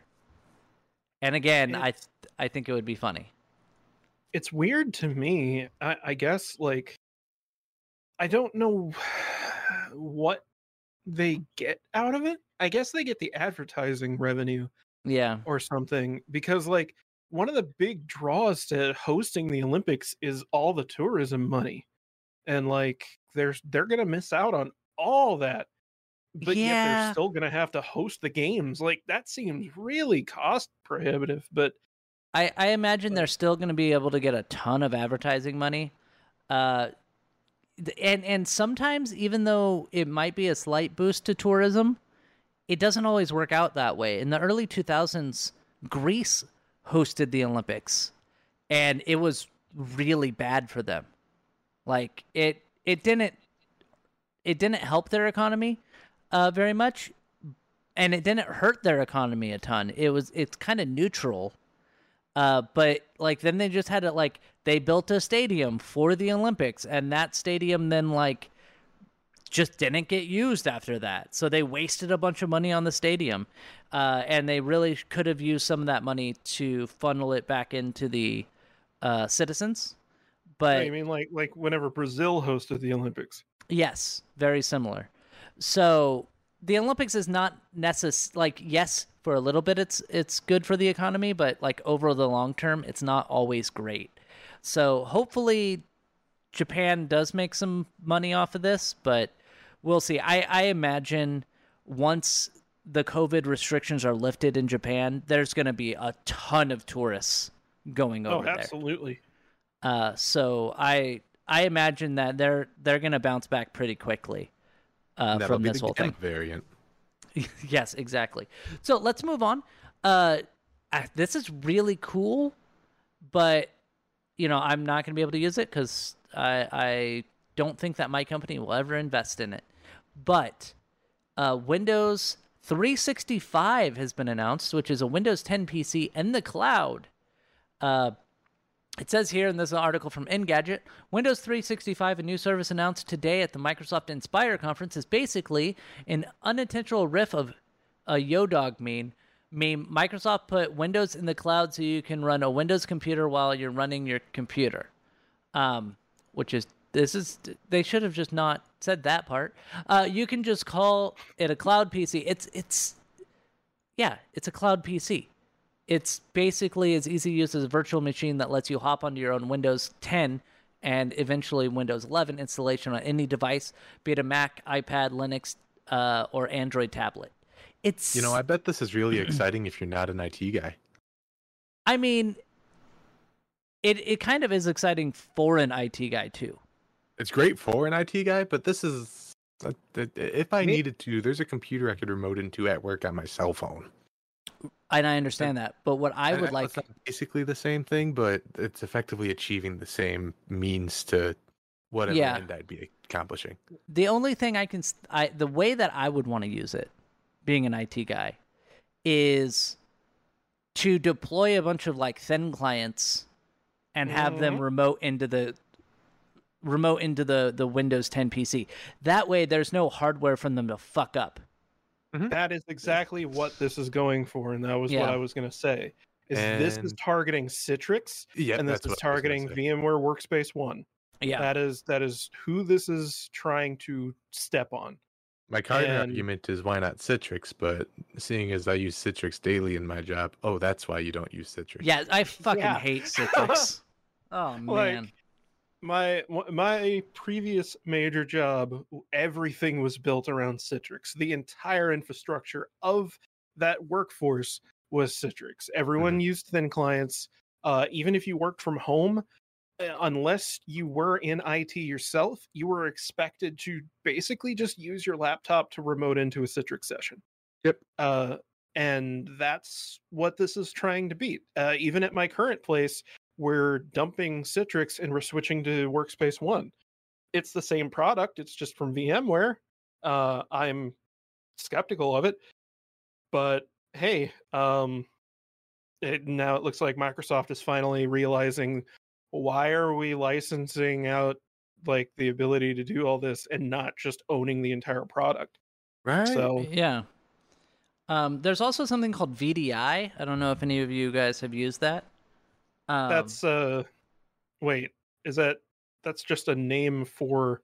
And again, I It's- I think it would be funny. it's weird to me. I, I guess like I don't know what they get out of it. I guess they get the advertising revenue Yeah, or something because like one of the big draws to hosting the Olympics is all the tourism money. And like there's they're going to miss out on all that. But yet they're still going to have to host the games. Like that seems really cost prohibitive, but I I imagine they're still going to be able to get a ton of advertising money. Uh, and and sometimes even though it might be a slight boost to tourism, it doesn't always work out that way. In the early 2000s, Greece hosted the Olympics, and it was really bad for them. Like it it didn't it didn't help their economy uh, very much, and it didn't hurt their economy a ton. It was it's kind of neutral. Uh, but like then they just had it like they built a stadium for the Olympics, and that stadium then like just didn't get used after that. So they wasted a bunch of money on the stadium, uh, and they really could have used some of that money to funnel it back into the uh, citizens. But I mean like like whenever Brazil hosted the Olympics. Yes, very similar. So the Olympics is not necess like yes, for a little bit it's it's good for the economy, but like over the long term, it's not always great. So hopefully Japan does make some money off of this, but we'll see. I, I imagine once the COVID restrictions are lifted in Japan, there's going to be a ton of tourists going Oh, over there. Oh, absolutely. Uh, so I I imagine that they're they're gonna bounce back pretty quickly uh, That'll from be this the whole thing. Variant. yes, exactly. So let's move on. Uh, this is really cool, but you know I'm not gonna be able to use it because I I don't think that my company will ever invest in it. But uh, Windows 365 has been announced, which is a Windows 10 PC in the cloud. Uh, it says here in this article from Engadget Windows 365, a new service announced today at the Microsoft Inspire conference, is basically an unintentional riff of a Yo Dog meme. Meme Microsoft put Windows in the cloud so you can run a Windows computer while you're running your computer. Um, which is this is they should have just not said that part. Uh, you can just call it a cloud PC. It's it's yeah, it's a cloud PC. It's basically as easy to use as a virtual machine that lets you hop onto your own Windows 10 and eventually Windows 11 installation on any device, be it a Mac, iPad, Linux, uh, or Android tablet. It's You know, I bet this is really exciting if you're not an IT guy. I mean, it it kind of is exciting for an IT guy too. It's great for an IT guy, but this is uh, if I needed to, there's a computer I could remote into at work on my cell phone. And I understand that, but what I would know like it's not basically the same thing, but it's effectively achieving the same means to whatever Yeah. end I'd be accomplishing. the only thing I can I the way that I would want to use it, being an IT guy, is to deploy a bunch of like thin clients and have them remote into the remote into the the Windows 10 PC. That way, there's no hardware from them to fuck up. Mm-hmm. That is exactly what this is going for, and that was what I was going to say. Is this is targeting Citrix, Yeah, and this is what I was gonna targeting. VMware Workspace One. Yeah, That is that is who this is trying to step on. My counter and- argument is why not Citrix, but seeing as I use Citrix daily in my job, oh, that's why you don't use Citrix. yeah. I fucking Yeah. hate Citrix. oh man. Like, my my previous major job everything was built around citrix. The entire infrastructure of that workforce was citrix. Everyone used thin clients. Uh, even if you worked from home uh, unless you were in it yourself you were expected to basically just use your laptop to remote into a citrix session. Yep. uh, and that's what this is trying to beat uh, even at my current place we're dumping Citrix and we're switching to Workspace One. It's the same product, it's just from VMware. Uh, I'm skeptical of it, but hey, um, it, now it looks like Microsoft is finally realizing why are we licensing out like the ability to do all this and not just owning the entire product. Right? So Yeah. Um, there's also something called VDI. I don't know if any of you guys have used that. Um, that's uh, wait, is that that's just a name for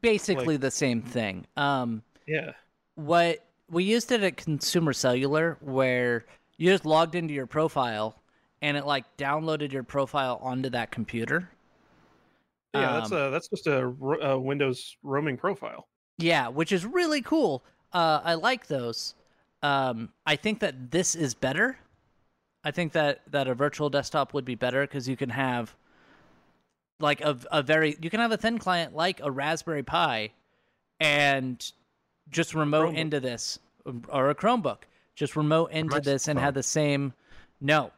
basically the same thing. Um, yeah. what we used it at Consumer Cellular, where you just logged into your profile and it like downloaded your profile onto that computer. Yeah, that's Um, a that's just a, a Windows roaming profile. Yeah, which is really cool. Uh, I like those. Um, I think that this is better. I think that that a virtual desktop would be better because you can have like a a very you can have a thin client like a Raspberry Pi, and just remote Chromebook. into this or a Chromebook. Just remote into this and have the same no,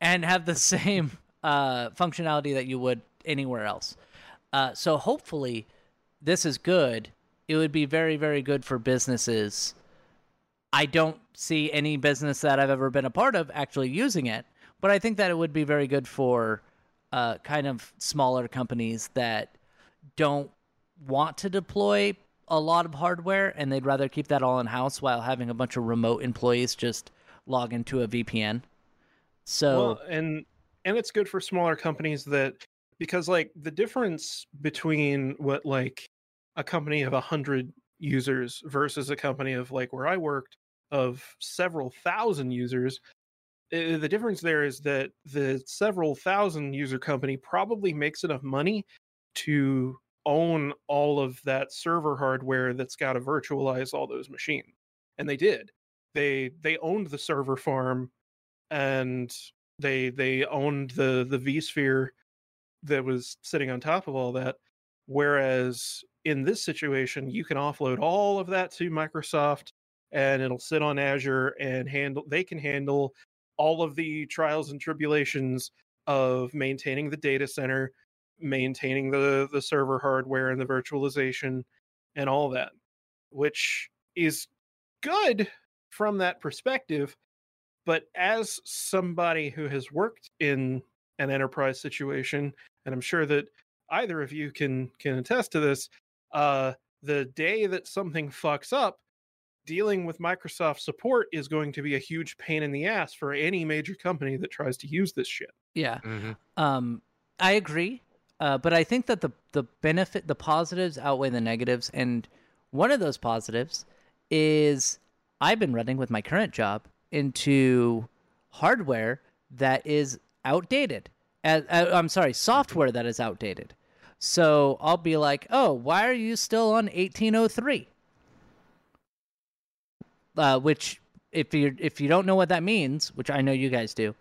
and have the same uh, functionality that you would anywhere else. Uh, so hopefully, this is good. It would be very, very good for businesses. I don't see any business that I've ever been a part of actually using it, but I think that it would be very good for uh, kind of smaller companies that don't want to deploy a lot of hardware and they'd rather keep that all in house while having a bunch of remote employees just log into a VPN. So Well, and and it's good for smaller companies that because like the difference between what like a company of a hundred users versus a company of like where I worked of several thousand users. uh, The difference there is that the several thousand user company probably makes enough money to own all of that server hardware that's got to virtualize all those machines. And they did. They they owned the server farm and they they owned the the vSphere that was sitting on top of all that. Whereas in this situation, you can offload all of that to Microsoft and it'll sit on Azure and handle they can handle all of the trials and tribulations of maintaining the data center, maintaining the the server hardware and the virtualization and all that, which is good from that perspective. But as somebody who has worked in an enterprise situation, and I'm sure that either of you can can attest to this, uh, the day that something fucks up, dealing with Microsoft support is going to be a huge pain in the ass for any major company that tries to use this shit. Yeah. hmm Um, I agree, uh, but I think that the the benefit, the positives outweigh the negatives, and one of those positives is I've been running with my current job into hardware that is outdated. Uh, I'm sorry, software that is outdated. So I'll be like, "Oh, why are you still on 1803?" Uh, which, if you if you don't know what that means, which I know you guys do,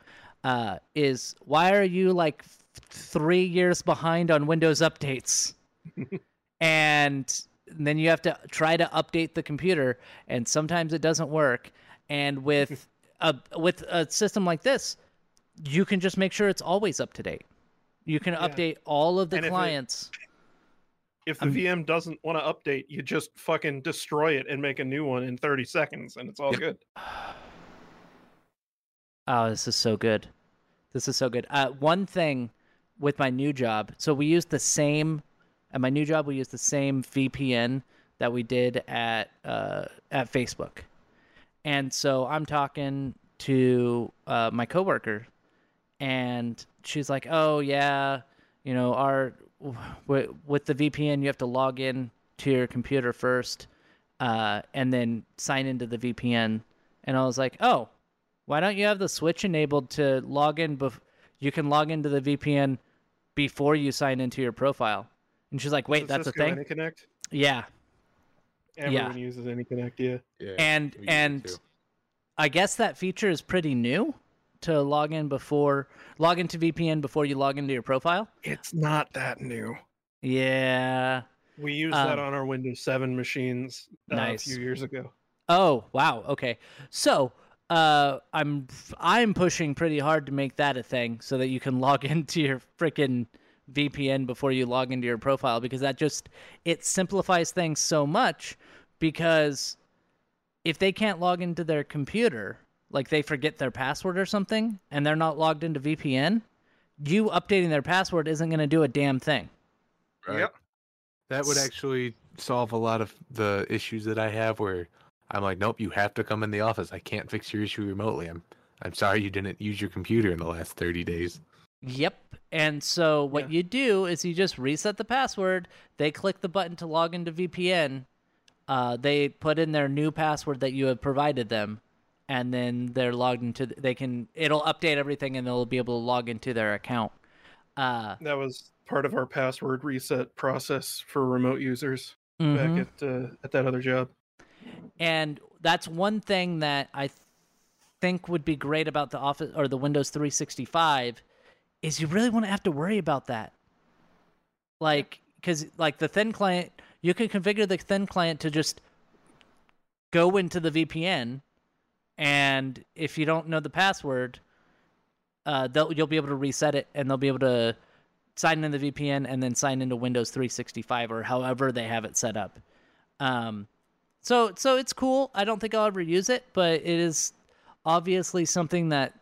uh, is why are you like three years behind on Windows updates? and then you have to try to update the computer, and sometimes it doesn't work. And with a with a system like this, you can just make sure it's always up to date. You can Yeah. update all of the And if it- clients. If the I'm- VM doesn't want to update, you just fucking destroy it and make a new one in 30 seconds, and it's all Yep. good. Oh, this is so good. This is so good. Uh, one thing with my new job, so we use the same at my new job. We use the same VPN that we did at uh, at Facebook, and so I'm talking to uh, my coworker, and she's like, "Oh yeah, you know, our w- with the VPN, you have to log in to your computer first, uh, and then sign into the VPN." And I was like, "Oh." why don't you have the switch enabled to log in bef- you can log into the VPN before you sign into your profile. And she's like, "Wait, it that's a thing?" AnyConnect? Yeah. Everyone uses AnyConnect, yeah. Yeah. And we use it and. I guess that feature is pretty new to log in before log into VPN before you log into your profile. It's not that new. Yeah. We used that Um, on our Windows 7 machines uh, Nice. a few years ago. Oh, wow. Okay. So, uh I'm I'm pushing pretty hard to make that a thing so that you can log into your freaking VPN before you log into your profile because that just it simplifies things so much because if they can't log into their computer, like they forget their password or something and they're not logged into VPN, you updating their password isn't going to do a damn thing. Right. Yep. That would actually solve a lot of the issues that I have where I'm like, nope, you have to come in the office. I can't fix your issue remotely. I'm I'm sorry you didn't use your computer in the last 30 days. Yep. And so what Yeah. you do is you just reset the password. They click the button to log into VPN. Uh, they put in their new password that you have provided them, and then they're logged into. They can. It'll update everything, and they'll be able to log into their account. Uh, That was part of our password reset process for remote users mhm. back at uh, at that other job. and that's one thing that I th- think would be great about the Office or the Windows 365 is you really wouldn't have to worry about that. Like, because like the thin client, you can configure the thin client to just go into the VPN, and if you don't know the password, uh, they'll you'll be able to reset it, and they'll be able to sign in the VPN and then sign into Windows 365 or however they have it set up. Um, so so it's cool. I don't think I'll ever use it, but it is obviously something that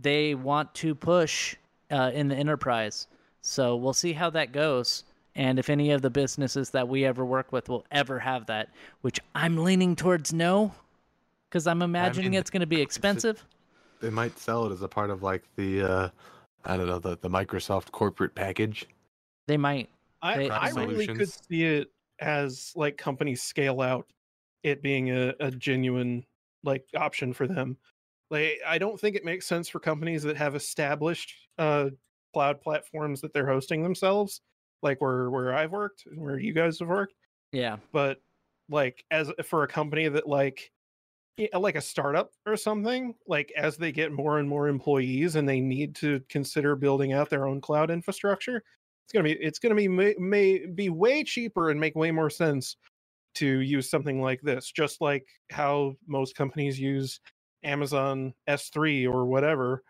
they want to push uh, in the enterprise. So we'll see how that goes, and if any of the businesses that we ever work with will ever have that, which I'm leaning towards no, because I'm imagining mean, it's going to be expensive. They might sell it as a part of like the uh I don't know, the, the Microsoft corporate package. They might. I, They- I really could see it as like companies scale out, it being a, a genuine like option for them. Like I don't think it makes sense for companies that have established uh cloud platforms that they're hosting themselves, like where where I've worked and where you guys have worked. Yeah. But like as for a company that like yeah, like a startup or something, like as they get more and more employees and they need to consider building out their own cloud infrastructure, it's gonna be it's gonna be may, may be way cheaper and make way more sense to use something like this. Just like how most companies use Amazon S3 or whatever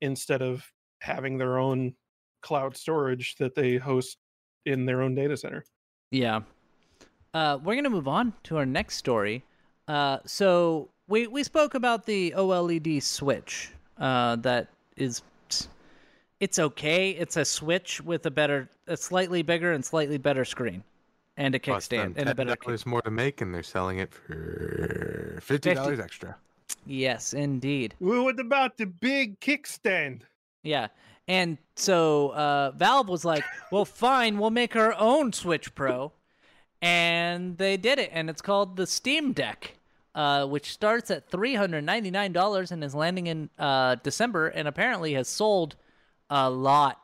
instead of having their own cloud storage that they host in their own data center. Yeah. Uh, we're gonna move on to our next story. Uh, so we we spoke about the OLED Switch. Uh, that is, it's okay. It's a Switch with a better, a slightly bigger and slightly better screen, and a kickstand and a better. kick- $10 more to make, and they're selling it for fifty dollars extra. Yes, indeed. What about the big kickstand? Yeah. And so uh, Valve was like, well, fine, we'll make our own Switch Pro. And they did it. And it's called the Steam Deck, uh, which starts at $399 and is landing in uh, December and apparently has sold a lot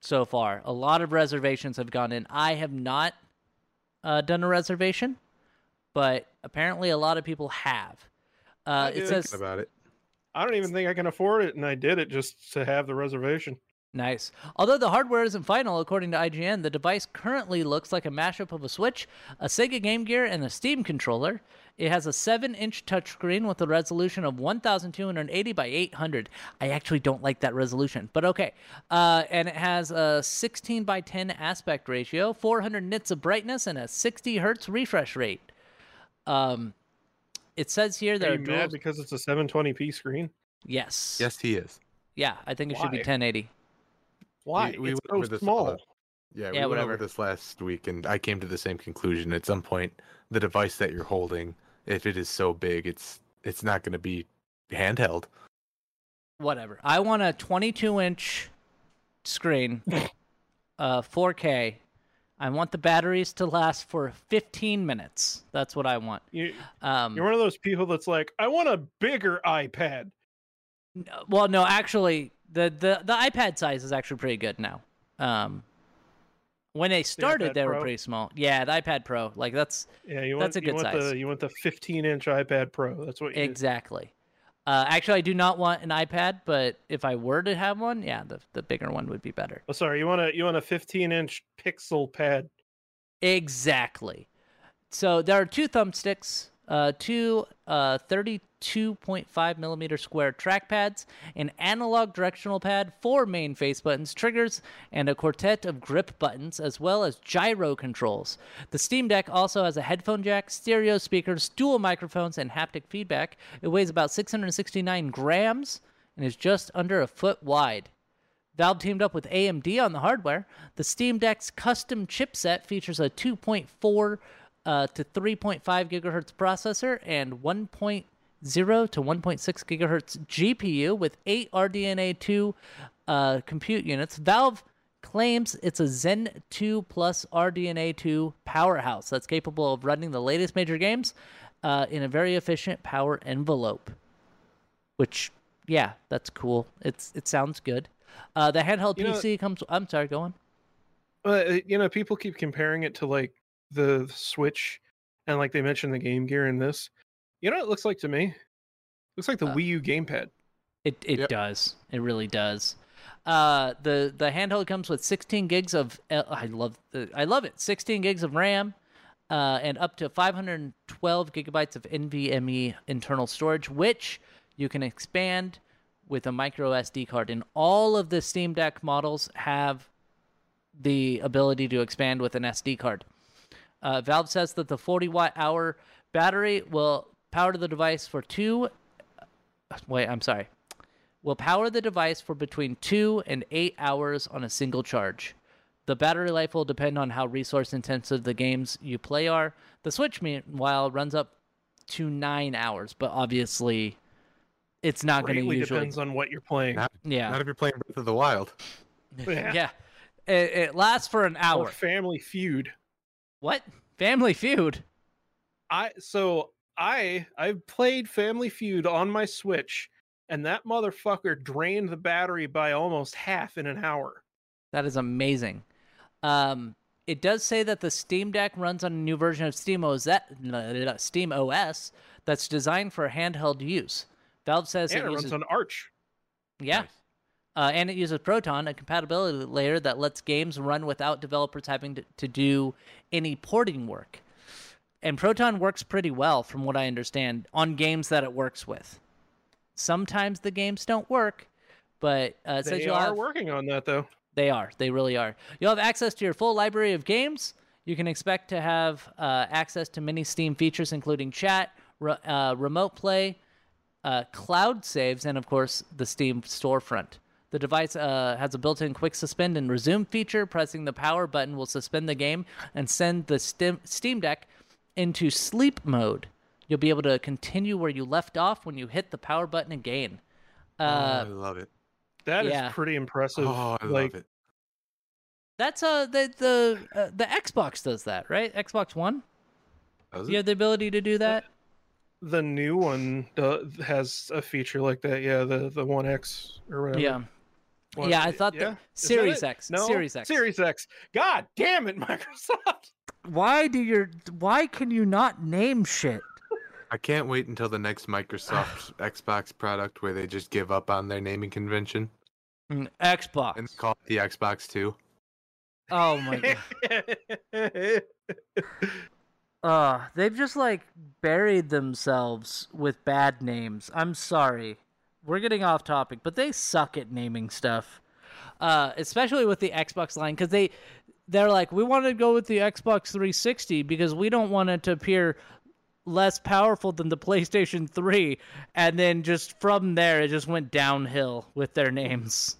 so far. A lot of reservations have gone in. I have not uh, done a reservation, but apparently a lot of people have. Uh, it says about it. I don't even think I can afford it, and I did it just to have the reservation. Nice. Although the hardware isn't final, according to IGN, the device currently looks like a mashup of a Switch, a Sega Game Gear, and a Steam controller. It has a 7 inch touchscreen with a resolution of 1280 by 800. I actually don't like that resolution, but okay. Uh, and it has a 16 by 10 aspect ratio, 400 nits of brightness, and a 60 hertz refresh rate. Um, it says here that. are you dual. mad because it's a 720p screen? yes. Yes, he is. Yeah, I think it should be 1080. Why? we it's went over so this small. other- Yeah, we Yeah, went whatever. over this last week, and I came to the same conclusion. At some point, the device that you're holding, if it is so big, it's it's not going to be handheld. whatever. I want a 22 inch screen, uh, 4K. I want the batteries to last for 15 minutes. That's what I want. You, Um, you're one of those people that's like, I want a bigger iPad. well, no, actually, the, the the iPad size is actually pretty good now. Um, when they started, iPad they were Pro? pretty small. Yeah, the iPad Pro, like that's Yeah, you want That's a you good want size. the you want the 15 inch iPad Pro. That's what you exactly. Uh, actually, I do not want an iPad, but if I were to have one, yeah, the the bigger one would be better. Oh, sorry, you want a you want a 15 inch Pixel pad. Exactly. So there are two thumbsticks, uh, two uh, 32.5 millimeter square trackpads, an analog directional pad, four main face buttons, triggers, and a quartet of grip buttons, as well as gyro controls. The Steam Deck also has a headphone jack, stereo speakers, dual microphones, and haptic feedback. It weighs about 669 grams and is just under a foot wide. Valve teamed up with AMD on the hardware. The Steam Deck's custom chipset features a 2.4 uh, to 3.5 gigahertz processor and 1.0 to 1.6 gigahertz GPU with eight RDNA 2 uh, compute units. Valve claims it's a Zen 2 plus RDNA 2 powerhouse that's capable of running the latest major games uh, in a very efficient power envelope which yeah, that's cool. It's it sounds good. Uh, the handheld You know- PC comes. I'm sorry, go on. Uh, you know, people keep comparing it to like the Switch, and like they mentioned the Game Gear in this. You know, what it looks like to me. Looks like the Uh, Wii U gamepad. It it Yep. does. It really does. Uh, the the handheld comes with 16 gigs of. L- I love the, I love it. 16 gigs of RAM, uh, and up to 512 gigabytes of NVMe internal storage, which you can expand with a micro SD card. And all of the Steam Deck models have the ability to expand with an SD card. Uh, Valve says that the 40 watt hour battery will power the device for two. Wait, I'm sorry. Will power the device for between two and eight hours on a single charge. The battery life will depend on how resource intensive the games you play are. The Switch, meanwhile, runs up to nine hours, but obviously, it's not going to Greatly usually. depends on what you're playing. Not, yeah, not if you're playing Breath of the Wild. Yeah. yeah. It, it lasts for an Or hour. Family Feud. What? Family Feud. I so I I've played Family Feud on my Switch, and that motherfucker drained the battery by almost half in an hour. That is amazing. Um, it does say that the Steam Deck runs on a new version of Steam OS, Steam OS that's designed for handheld use. Valve says and it it uses, runs on Arch. yeah, Nice. uh, and it uses Proton, a compatibility layer that lets games run without developers having to, to do any porting work. And Proton works pretty well, from what I understand, on games that it works with. Sometimes the games don't work, but uh, They are have working on that though. they are. They really are. You'll have access to your full library of games. You can expect to have uh, access to many Steam features, including chat, re- uh, remote play, uh, cloud saves, and of course the Steam storefront. The device uh, has a built-in quick suspend and resume feature. Pressing the power button will suspend the game and send the Steam, Steam Deck into sleep mode. You'll be able to continue where you left off when you hit the power button again. oh, Uh, I love it. That is Yeah. pretty impressive. Oh, I like, love it. That's uh the the uh, the Xbox does that, right? Xbox One. Does You it? have the ability to do that. the new one uh, has a feature like that. Yeah, the the One X or whatever. Yeah. One- Yeah, I thought yeah? that Is that Series it? X. No, Series X. Series X. God damn it, Microsoft. Why do your why can you not name shit? I can't wait until the next Microsoft Xbox product where they just give up on their naming convention Mm, Xbox. and call it the Xbox Two. oh my god. Uh, they've just like buried themselves with bad names. I'm sorry. We're getting off topic, but they suck at naming stuff. Uh, especially with the Xbox line cuz they they're like we want to go with the Xbox 360 because we don't want it to appear less powerful than the PlayStation 3 and then just from there it just went downhill with their names.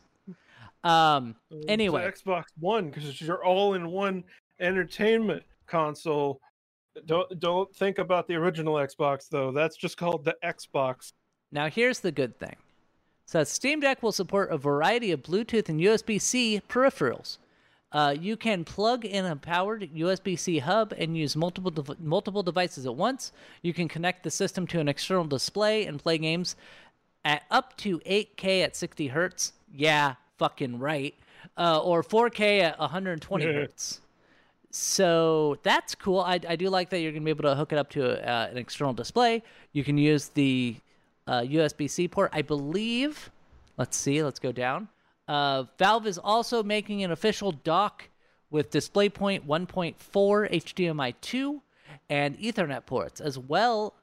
Um anyway, the Xbox One because you're all in one entertainment console. Don't don't think about the original Xbox though. That's just called the Xbox. Now, here's the good thing. So, Steam Deck will support a variety of Bluetooth and USB C peripherals. Uh, you can plug in a powered USB C hub and use multiple dev- multiple devices at once. You can connect the system to an external display and play games at up to 8K at 60 hertz. Yeah, fucking right. Uh, or 4K at 120 Yeah. hertz. So that's cool. I, I do like that you're going to be able to hook it up to uh, an external display. You can use the uh, USB C port. I believe, let's see, let's go down. Uh, Valve is also making an official dock with DisplayPort 1.4, HDMI 2, and Ethernet ports, as well.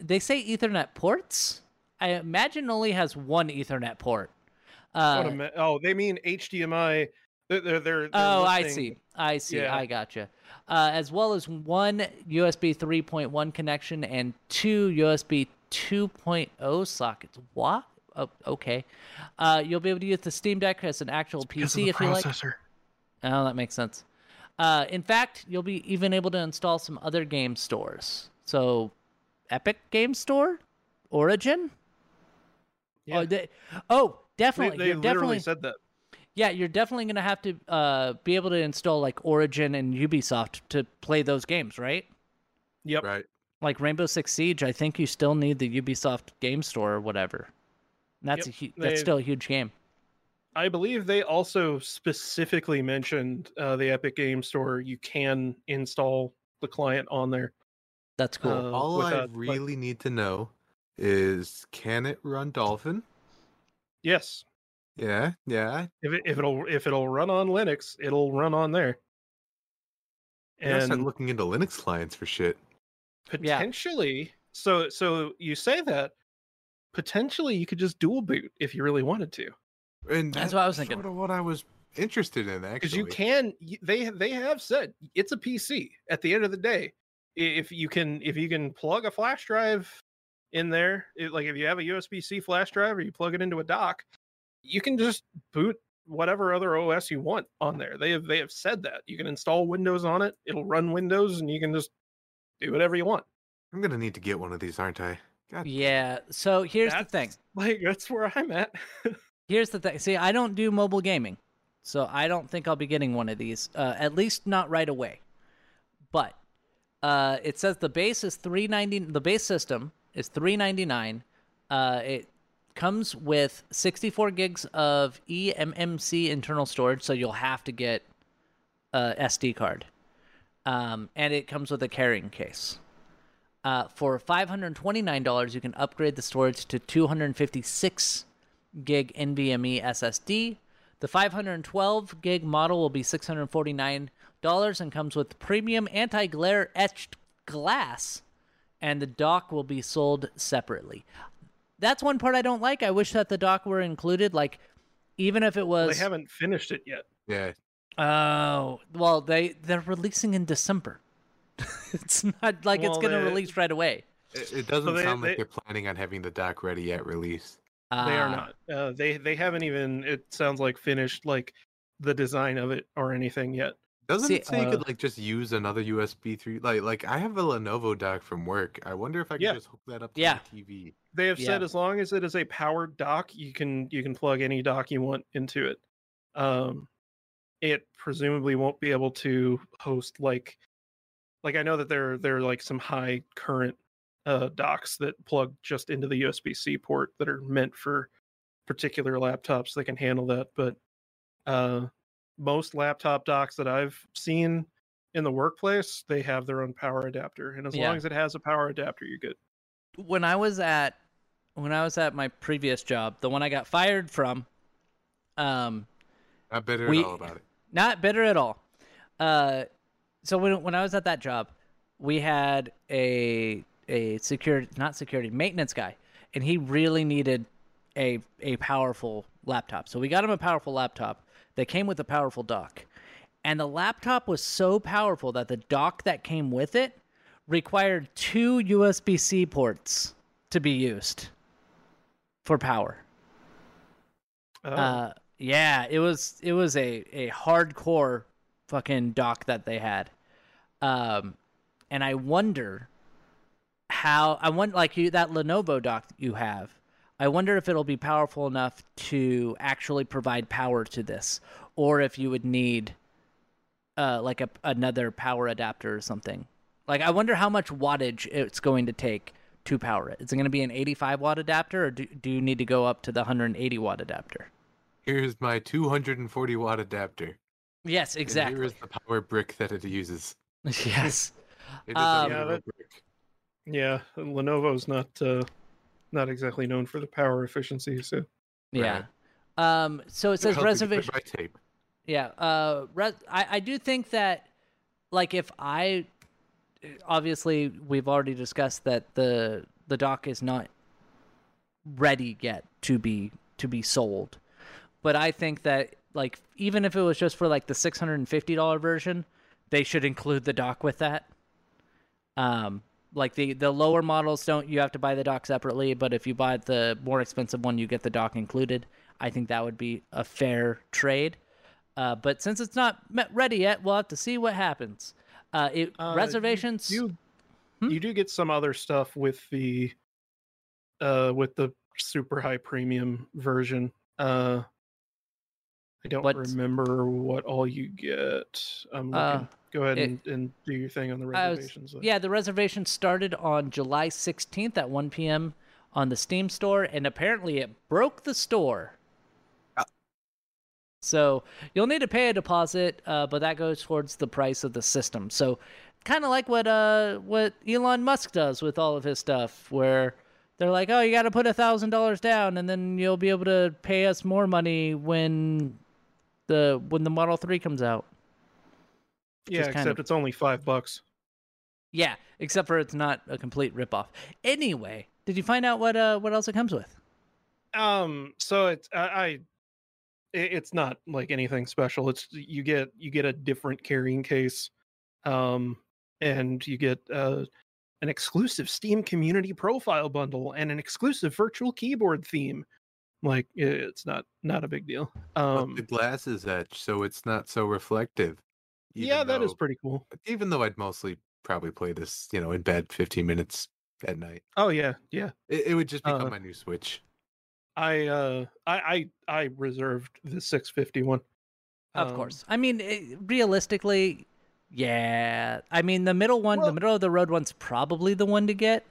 They say Ethernet ports? I imagine it only has one Ethernet port. Uh, ma- oh, they mean HDMI. They're, they're, they're Oh, I see. I see. Yeah. I gotcha. Uh, as well as one USB 3.1 connection and two USB 2.0 sockets. What? Oh, okay. Uh, you'll be able to use the Steam Deck as an actual Because of PC the if you like. processor. Oh, that makes sense. Uh, in fact, you'll be even able to install some other game stores. So, Epic Game Store, Origin. Yeah. Oh, they, oh They, definitely. they You're literally definitely said that. yeah, you're definitely gonna have to uh, be able to install like Origin and Ubisoft to play those games, right? Yep. Right. Like Rainbow Six Siege, I think you still need the Ubisoft Game Store or whatever. And that's Yep, a hu- that's they- still a huge game. I believe they also specifically mentioned uh, the Epic Game Store. You can install the client on there. That's cool. Uh, All I without, like- really need to know is can it run Dolphin? Yes, Yeah, yeah. if it, if it'll if it'll run on Linux, it'll run on there. I gotta start And looking into Linux clients for shit. Yeah. potentially, so so you say that potentially you could just dual boot if you really wanted to, And That's what I was thinking. Sort of what I was interested in actually. because you can. They they have said it's a PC. At the end of the day, if you can if you can plug a flash drive in there, it, like if you have a USB C flash drive or you plug it into a dock, you can just boot whatever other OS you want on there. They have they have said that you can install Windows on it. It'll run Windows, and you can just do whatever you want. I'm gonna need to get one of these, aren't I? God, yeah. So here's the thing. Like that's where I'm at. Here's the thing. See, I don't do mobile gaming, so I don't think I'll be getting one of these. Uh, at least not right away. But uh, it says the base is three ninety. The base system is three ninety nine. Uh, it comes with sixty four gigs of eMMC internal storage, so you'll have to get a SD card. Um, and it comes with a carrying case. Uh, for five hundred twenty nine dollars, you can upgrade the storage to two hundred fifty six gig NVMe SSD. The 512 gig model will be $649 and comes with premium anti glare etched glass, and the dock will be sold separately. That's one part I don't like. I wish that the dock were included. Like, even if it was. they haven't finished it yet. yeah. Oh, well, they, they're releasing in December. it's not like it's going to they- release right away. It, it doesn't they- sound like they- they're planning on having the dock ready at release. They are Ah, not. Uh, they they haven't even. It sounds like finished like the design of it or anything yet. Doesn't See, it say you uh, could like just use another USB three? Like, like I have a Lenovo dock from work. I wonder if I could Yeah. just hook that up to Yeah. my TV. They have said as long as it is a powered dock, you can you can plug any dock you want into it. Um, it presumably won't be able to host like like I know that there there are like some high current uh docks that plug just into the USB C port that are meant for particular laptops that can handle that, but uh most laptop docks that I've seen in the workplace, they have their own power adapter. And as Yeah. long as it has a power adapter, you're good. when I was at when I was at my previous job, the one I got fired from, um, Not bitter We- at all about it. Not bitter at all. Uh, so when when I was at that job, we had a a security not security maintenance guy, and he really needed a a powerful laptop. So we got him a powerful laptop that came with a powerful dock, and the laptop was so powerful that the dock that came with it required two USB C ports to be used for power. Oh. Uh, yeah, it was it was a a hardcore fucking dock that they had, um, and I wonder how I want like you that Lenovo dock that you have. I wonder if it'll be powerful enough to actually provide power to this, or if you would need uh, like a another power adapter or something. Like I wonder how much wattage it's going to take to power it. Is it going to be an 85 watt adapter, or do, do you need to go up to the 180 watt adapter? Here's my 240 watt adapter. Yes, and exactly. here is the power brick that it uses. yes. It is Um, a Yeah, that- brick. Yeah, Lenovo's not uh, not exactly known for the power efficiency. So Yeah. Um. So it says How could you put reservation. My tape. Yeah. Uh. Res- I I do think that, like, if I, obviously, we've already discussed that the the dock is not ready yet to be to be sold, but I think that like even if it was just for like the six hundred and fifty dollar version, they should include the dock with that. Um. Like the the lower models don't you have to buy the dock separately, but if you buy the more expensive one, you get the dock included. I think that would be a fair trade. Uh, but since it's not met ready yet, we'll have to see what happens. Uh, it, Uh, you reservations. You Hmm? you do get some other stuff with the uh with the super high premium version. Uh I don't What- remember what all you get. I'm Uh, looking. Go ahead it- and, and do your thing on the I was- reservations. yeah, the reservation started on July 16th at 1 p.m. on the Steam store, and apparently it broke the store. Ah. So you'll need to pay a deposit, uh, but that goes towards the price of the system. So kind of like what uh what Elon Musk does with all of his stuff, where they're like, oh, you got to put a thousand dollars down, and then you'll be able to pay us more money when the when the Model Three comes out. yeah, except of- it's only five bucks. Yeah, except for it's not a complete ripoff. Anyway, did you find out what uh what else it comes with? Um, so it's I, I it- it's not like anything special. It's you get you get a different carrying case, um, and you get uh an exclusive Steam community profile bundle and an exclusive virtual keyboard theme. Like it's not not a big deal. Um, the glass is etched, so it's not so reflective. yeah, even that is pretty cool. Even though I'd mostly probably play this, you know, in bed 15 minutes at night. Oh yeah, yeah. It, it would just become Uh, my new Switch. I uh I I, I reserved the 650 one. Of Um, course. I mean, it, realistically, yeah. I mean, the middle one, the middle of the road one's probably the one to get.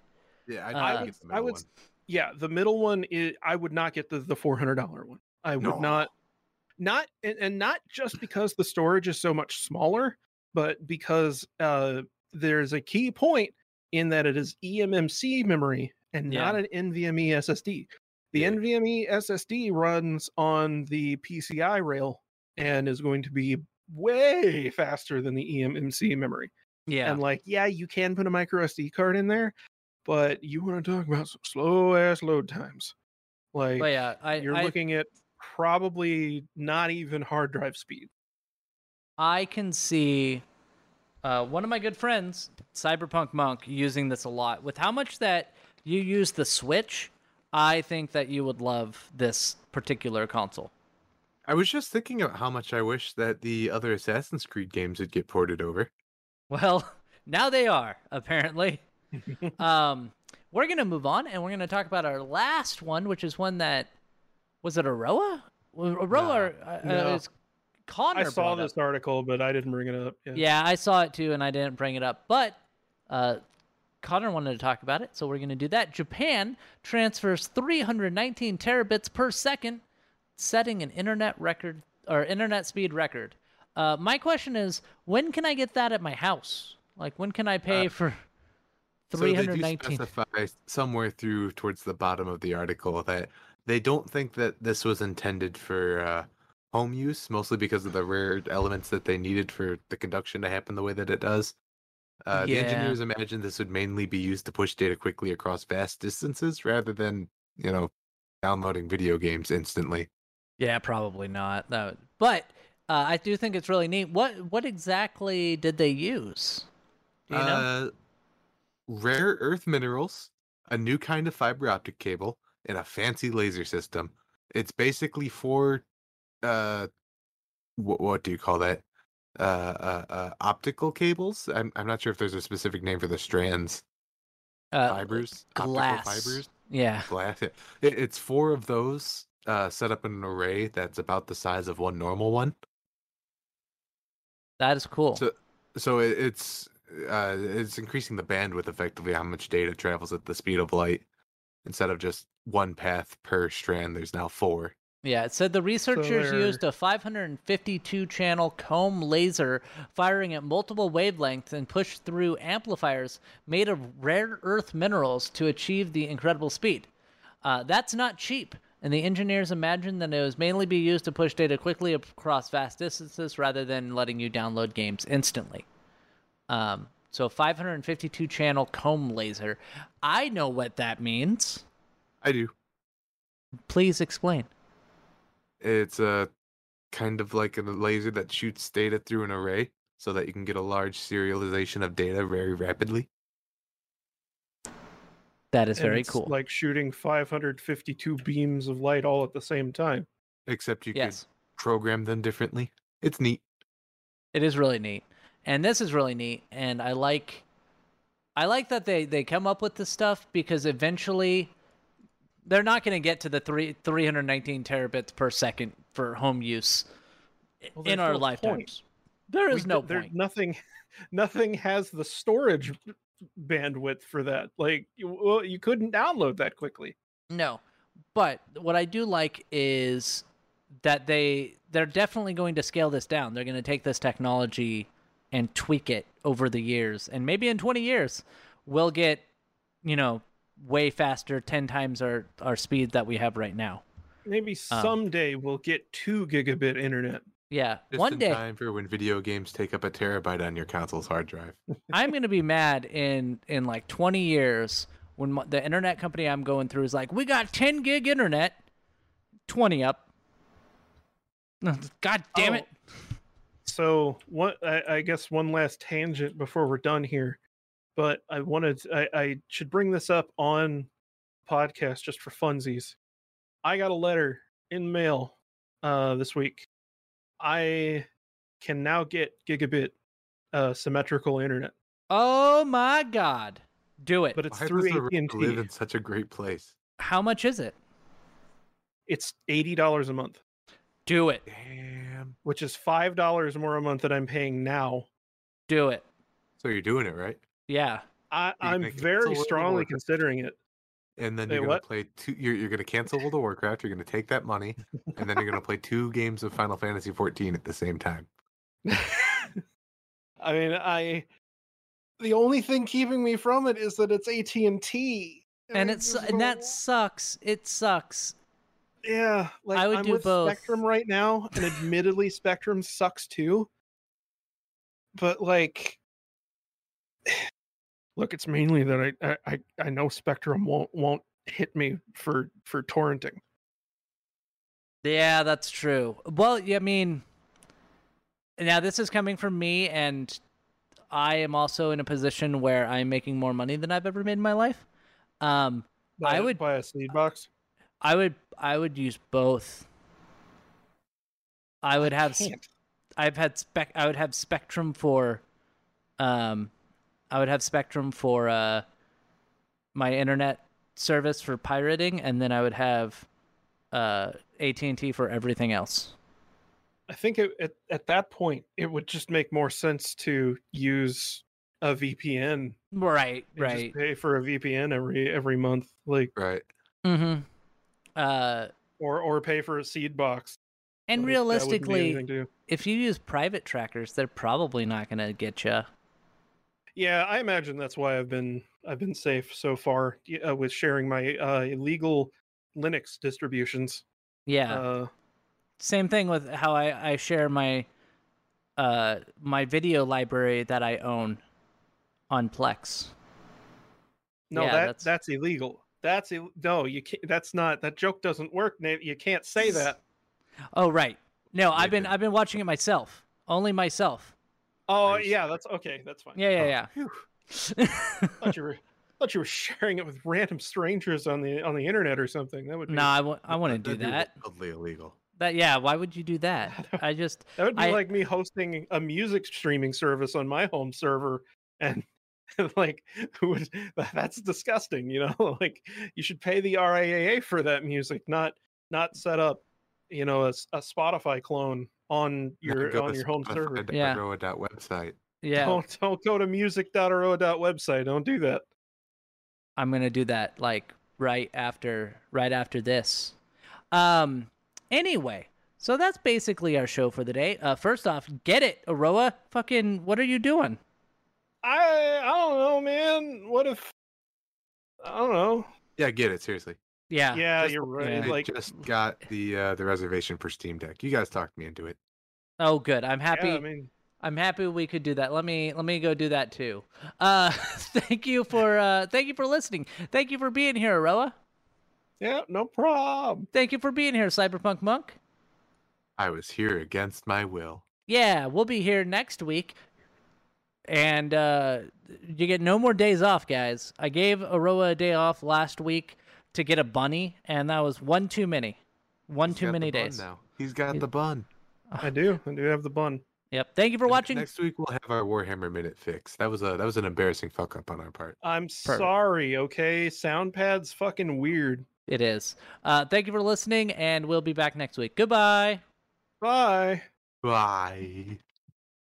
Yeah, uh, I the I would one. Yeah the middle one is i would not get the the $400 one i would No. not not and, and not just because the storage is so much smaller but because uh there's a key point in that it is eMMC memory and not an NVMe SSD. The Yeah. NVMe SSD runs on the PCI rail and is going to be way faster than the eMMC memory. Yeah. And like, yeah, you can put a micro SD card in there, but you want to talk about some slow ass load times. Like, but yeah, I you're I, looking at probably not even hard drive speed. I can see uh, one of my good friends, Cyberpunk Monk, using this a lot. With how much that you use the Switch, I think that you would love this particular console. I was just thinking about how much I wish that the other Assassin's Creed games would get ported over. Well, now they are apparently. um, we're gonna move on, and we're gonna talk about our last one, which is one that was it Aroa? Aroa uh, uh, No. is Connor. I saw this up. article, but I didn't bring it up. Yeah. Yeah, I saw it too, and I didn't bring it up. But uh, Connor wanted to talk about it, so we're going to do that. Japan transfers 319 terabits per second, setting an internet record or internet speed record. Uh, my question is, when can I get that at my house? Like, when can I pay for So they do 319? specify somewhere through towards the bottom of the article that they don't think that this was intended for uh, home use, mostly because of the rare elements that they needed for the conduction to happen the way that it does. Uh, The engineers imagined this would mainly be used to push data quickly across vast distances rather than, you know, downloading video games instantly. yeah, probably not. But uh, I do think it's really neat. What what exactly did they use? You know? Uh, rare earth minerals, a new kind of fiber optic cable, and a fancy laser system. It's basically four, uh, what, what do you call that? Uh, uh, uh, optical cables. I'm I'm not sure if there's a specific name for the strands. Uh, fibers, glass. optical fibers, Yeah. glass. It, it's four of those uh, set up in an array that's about the size of one normal one. That is cool. So- so it, it's uh it's increasing the bandwidth effectively how much data travels at the speed of light instead of just one path per strand there's now four yeah, it said the researchers they're- used a 552 channel comb laser firing at multiple wavelengths and pushed through amplifiers made of rare earth minerals to achieve the incredible speed. Uh, that's not cheap, and the engineers imagined that it was mainly be used to push data quickly across vast distances rather than letting you download games instantly. Um, so 552 channel comb laser. I know what that means. i do Please explain. it's a kind of like a laser that shoots data through an array so that you can get a large serialization of data very rapidly That is And very it's cool. Like shooting 552 beams of light all at the same time. except you yes. could program them differently it's neat It is really neat. And this is really neat and I like I like that they they come up with this stuff because eventually they're not going to get to the 3 319 terabits per second for home use Well, in our no lifetimes. point. There We no there- point. Nothing, nothing has the storage bandwidth for that. Like, you, well, you couldn't download that quickly. No. But what I do like is that they they're definitely going to scale this down. They're going to take this technology and tweak it over the years. And maybe in 20 years we'll get, you know, way faster, 10 times our our speed that we have right now. Maybe Um, someday we'll get two gigabit internet. Yeah. just One in day time for when video games take up a terabyte on your console's hard drive I'm going to be mad in in like 20 years when my, the internet company I'm going through is like, "We got 10 gig internet." 20 up. God damn Oh, it. So what? I, I guess one last tangent before we're done here, but I wanted I, I should bring this up on podcast just for funsies. I got a letter in mail uh, this week. I can now get gigabit uh, symmetrical internet, Oh my god. Do it. but it's Why through does AT&T. live in such a great place How much is it? It's eighty dollars a month, Do it. damn which is five dollars more a month that I'm paying now. Do it. so you're doing it right Yeah. I, you I'm make it so very strongly considering it. And then Wait, you're gonna what? play two. You're, you're gonna cancel World of Warcraft. You're gonna take that money, and then you're gonna play two games of Final Fantasy 14 at the same time. I mean, I the only thing keeping me from it is that it's AT and T, And it's and that sucks. It sucks. Yeah. Like I would I'm do with both. Spectrum right now, and admittedly, Spectrum sucks too. But like, look, it's mainly that I I I- know Spectrum won't won't hit me for for torrenting. Yeah, that's true. Well, yeah, I mean, now this is coming from me, and I am also in a position where I'm making more money than I've ever made in my life. Um, Buy, I would- buy a seed box. I would I would use both. I would have Can't. I've had spec I would have Spectrum for um I would have Spectrum for uh my internet service for pirating and then I would have uh AT&T for everything else. I think it, at at that point it would just make more sense to use a VPN. Right, right. Just pay for a VPN every every month, like Right. Mhm. Uh or or pay for a seed box. and Like, that wouldn't be realistically anything to do. if you use private trackers, they're probably not going to get you. Yeah, I imagine that's why I've been I've been safe so far uh, with sharing my uh, illegal Linux distributions. Yeah. Uh, Same thing with how I, I share my uh my video library that I own on Plex. no, Yeah, that that's- that's... illegal. That's no, you can't. That's not that joke doesn't work. Nate. You can't say that. Oh right. No, I've been I've been watching it myself. Only myself. Oh Nice. yeah, that's okay. That's fine. Yeah, yeah, oh, Phew. yeah. thought you were thought you were sharing it with random strangers on the on the internet or something. That would be no, I w- I want to do That'd be that. Wildly illegal. That yeah, why would you do that? I just that would be I- like me hosting a music streaming service on my home server and like who would that's disgusting, you know? like you should pay the RIAA for that music, not not set up, you know, a Spotify clone on your go on your home server. Spotify.roa Yeah. website. yeah, Don't don't go to music.ro website. Don't do that. I'm going to do that like right after right after this. Um anyway, so that's basically our show for the day. Uh first off, get it, Aroa. Fucking what are you doing? I I don't know, man. What if I don't know. Yeah, get it seriously. Yeah. Yeah, just- you're right. yeah. I Like just got the uh, the reservation for Steam Deck. You guys talked me into it. Oh good. I'm happy yeah, I mean, I'm happy we could do that. Let me let me go do that too. Uh thank you for uh thank you for listening. Thank you for being here, Aroa. yeah, no problem. Thank you for being here, Cyberpunk Monk. I was here against my will. Yeah, we'll be here next week. And uh you get no more days off, guys. I gave Aroa a day off last week to get a bunny, and that was one too many. One He's too many days. Now he's got He- the bun. I do. I do have the bun. Yep. Thank you for watching. Next week we'll have our Warhammer minute fix. That was a that was an embarrassing fuck up on our part. I'm sorry, okay? sound pad's fucking weird. It is. Uh thank you for listening, and we'll be back next week. Goodbye. Bye. Bye.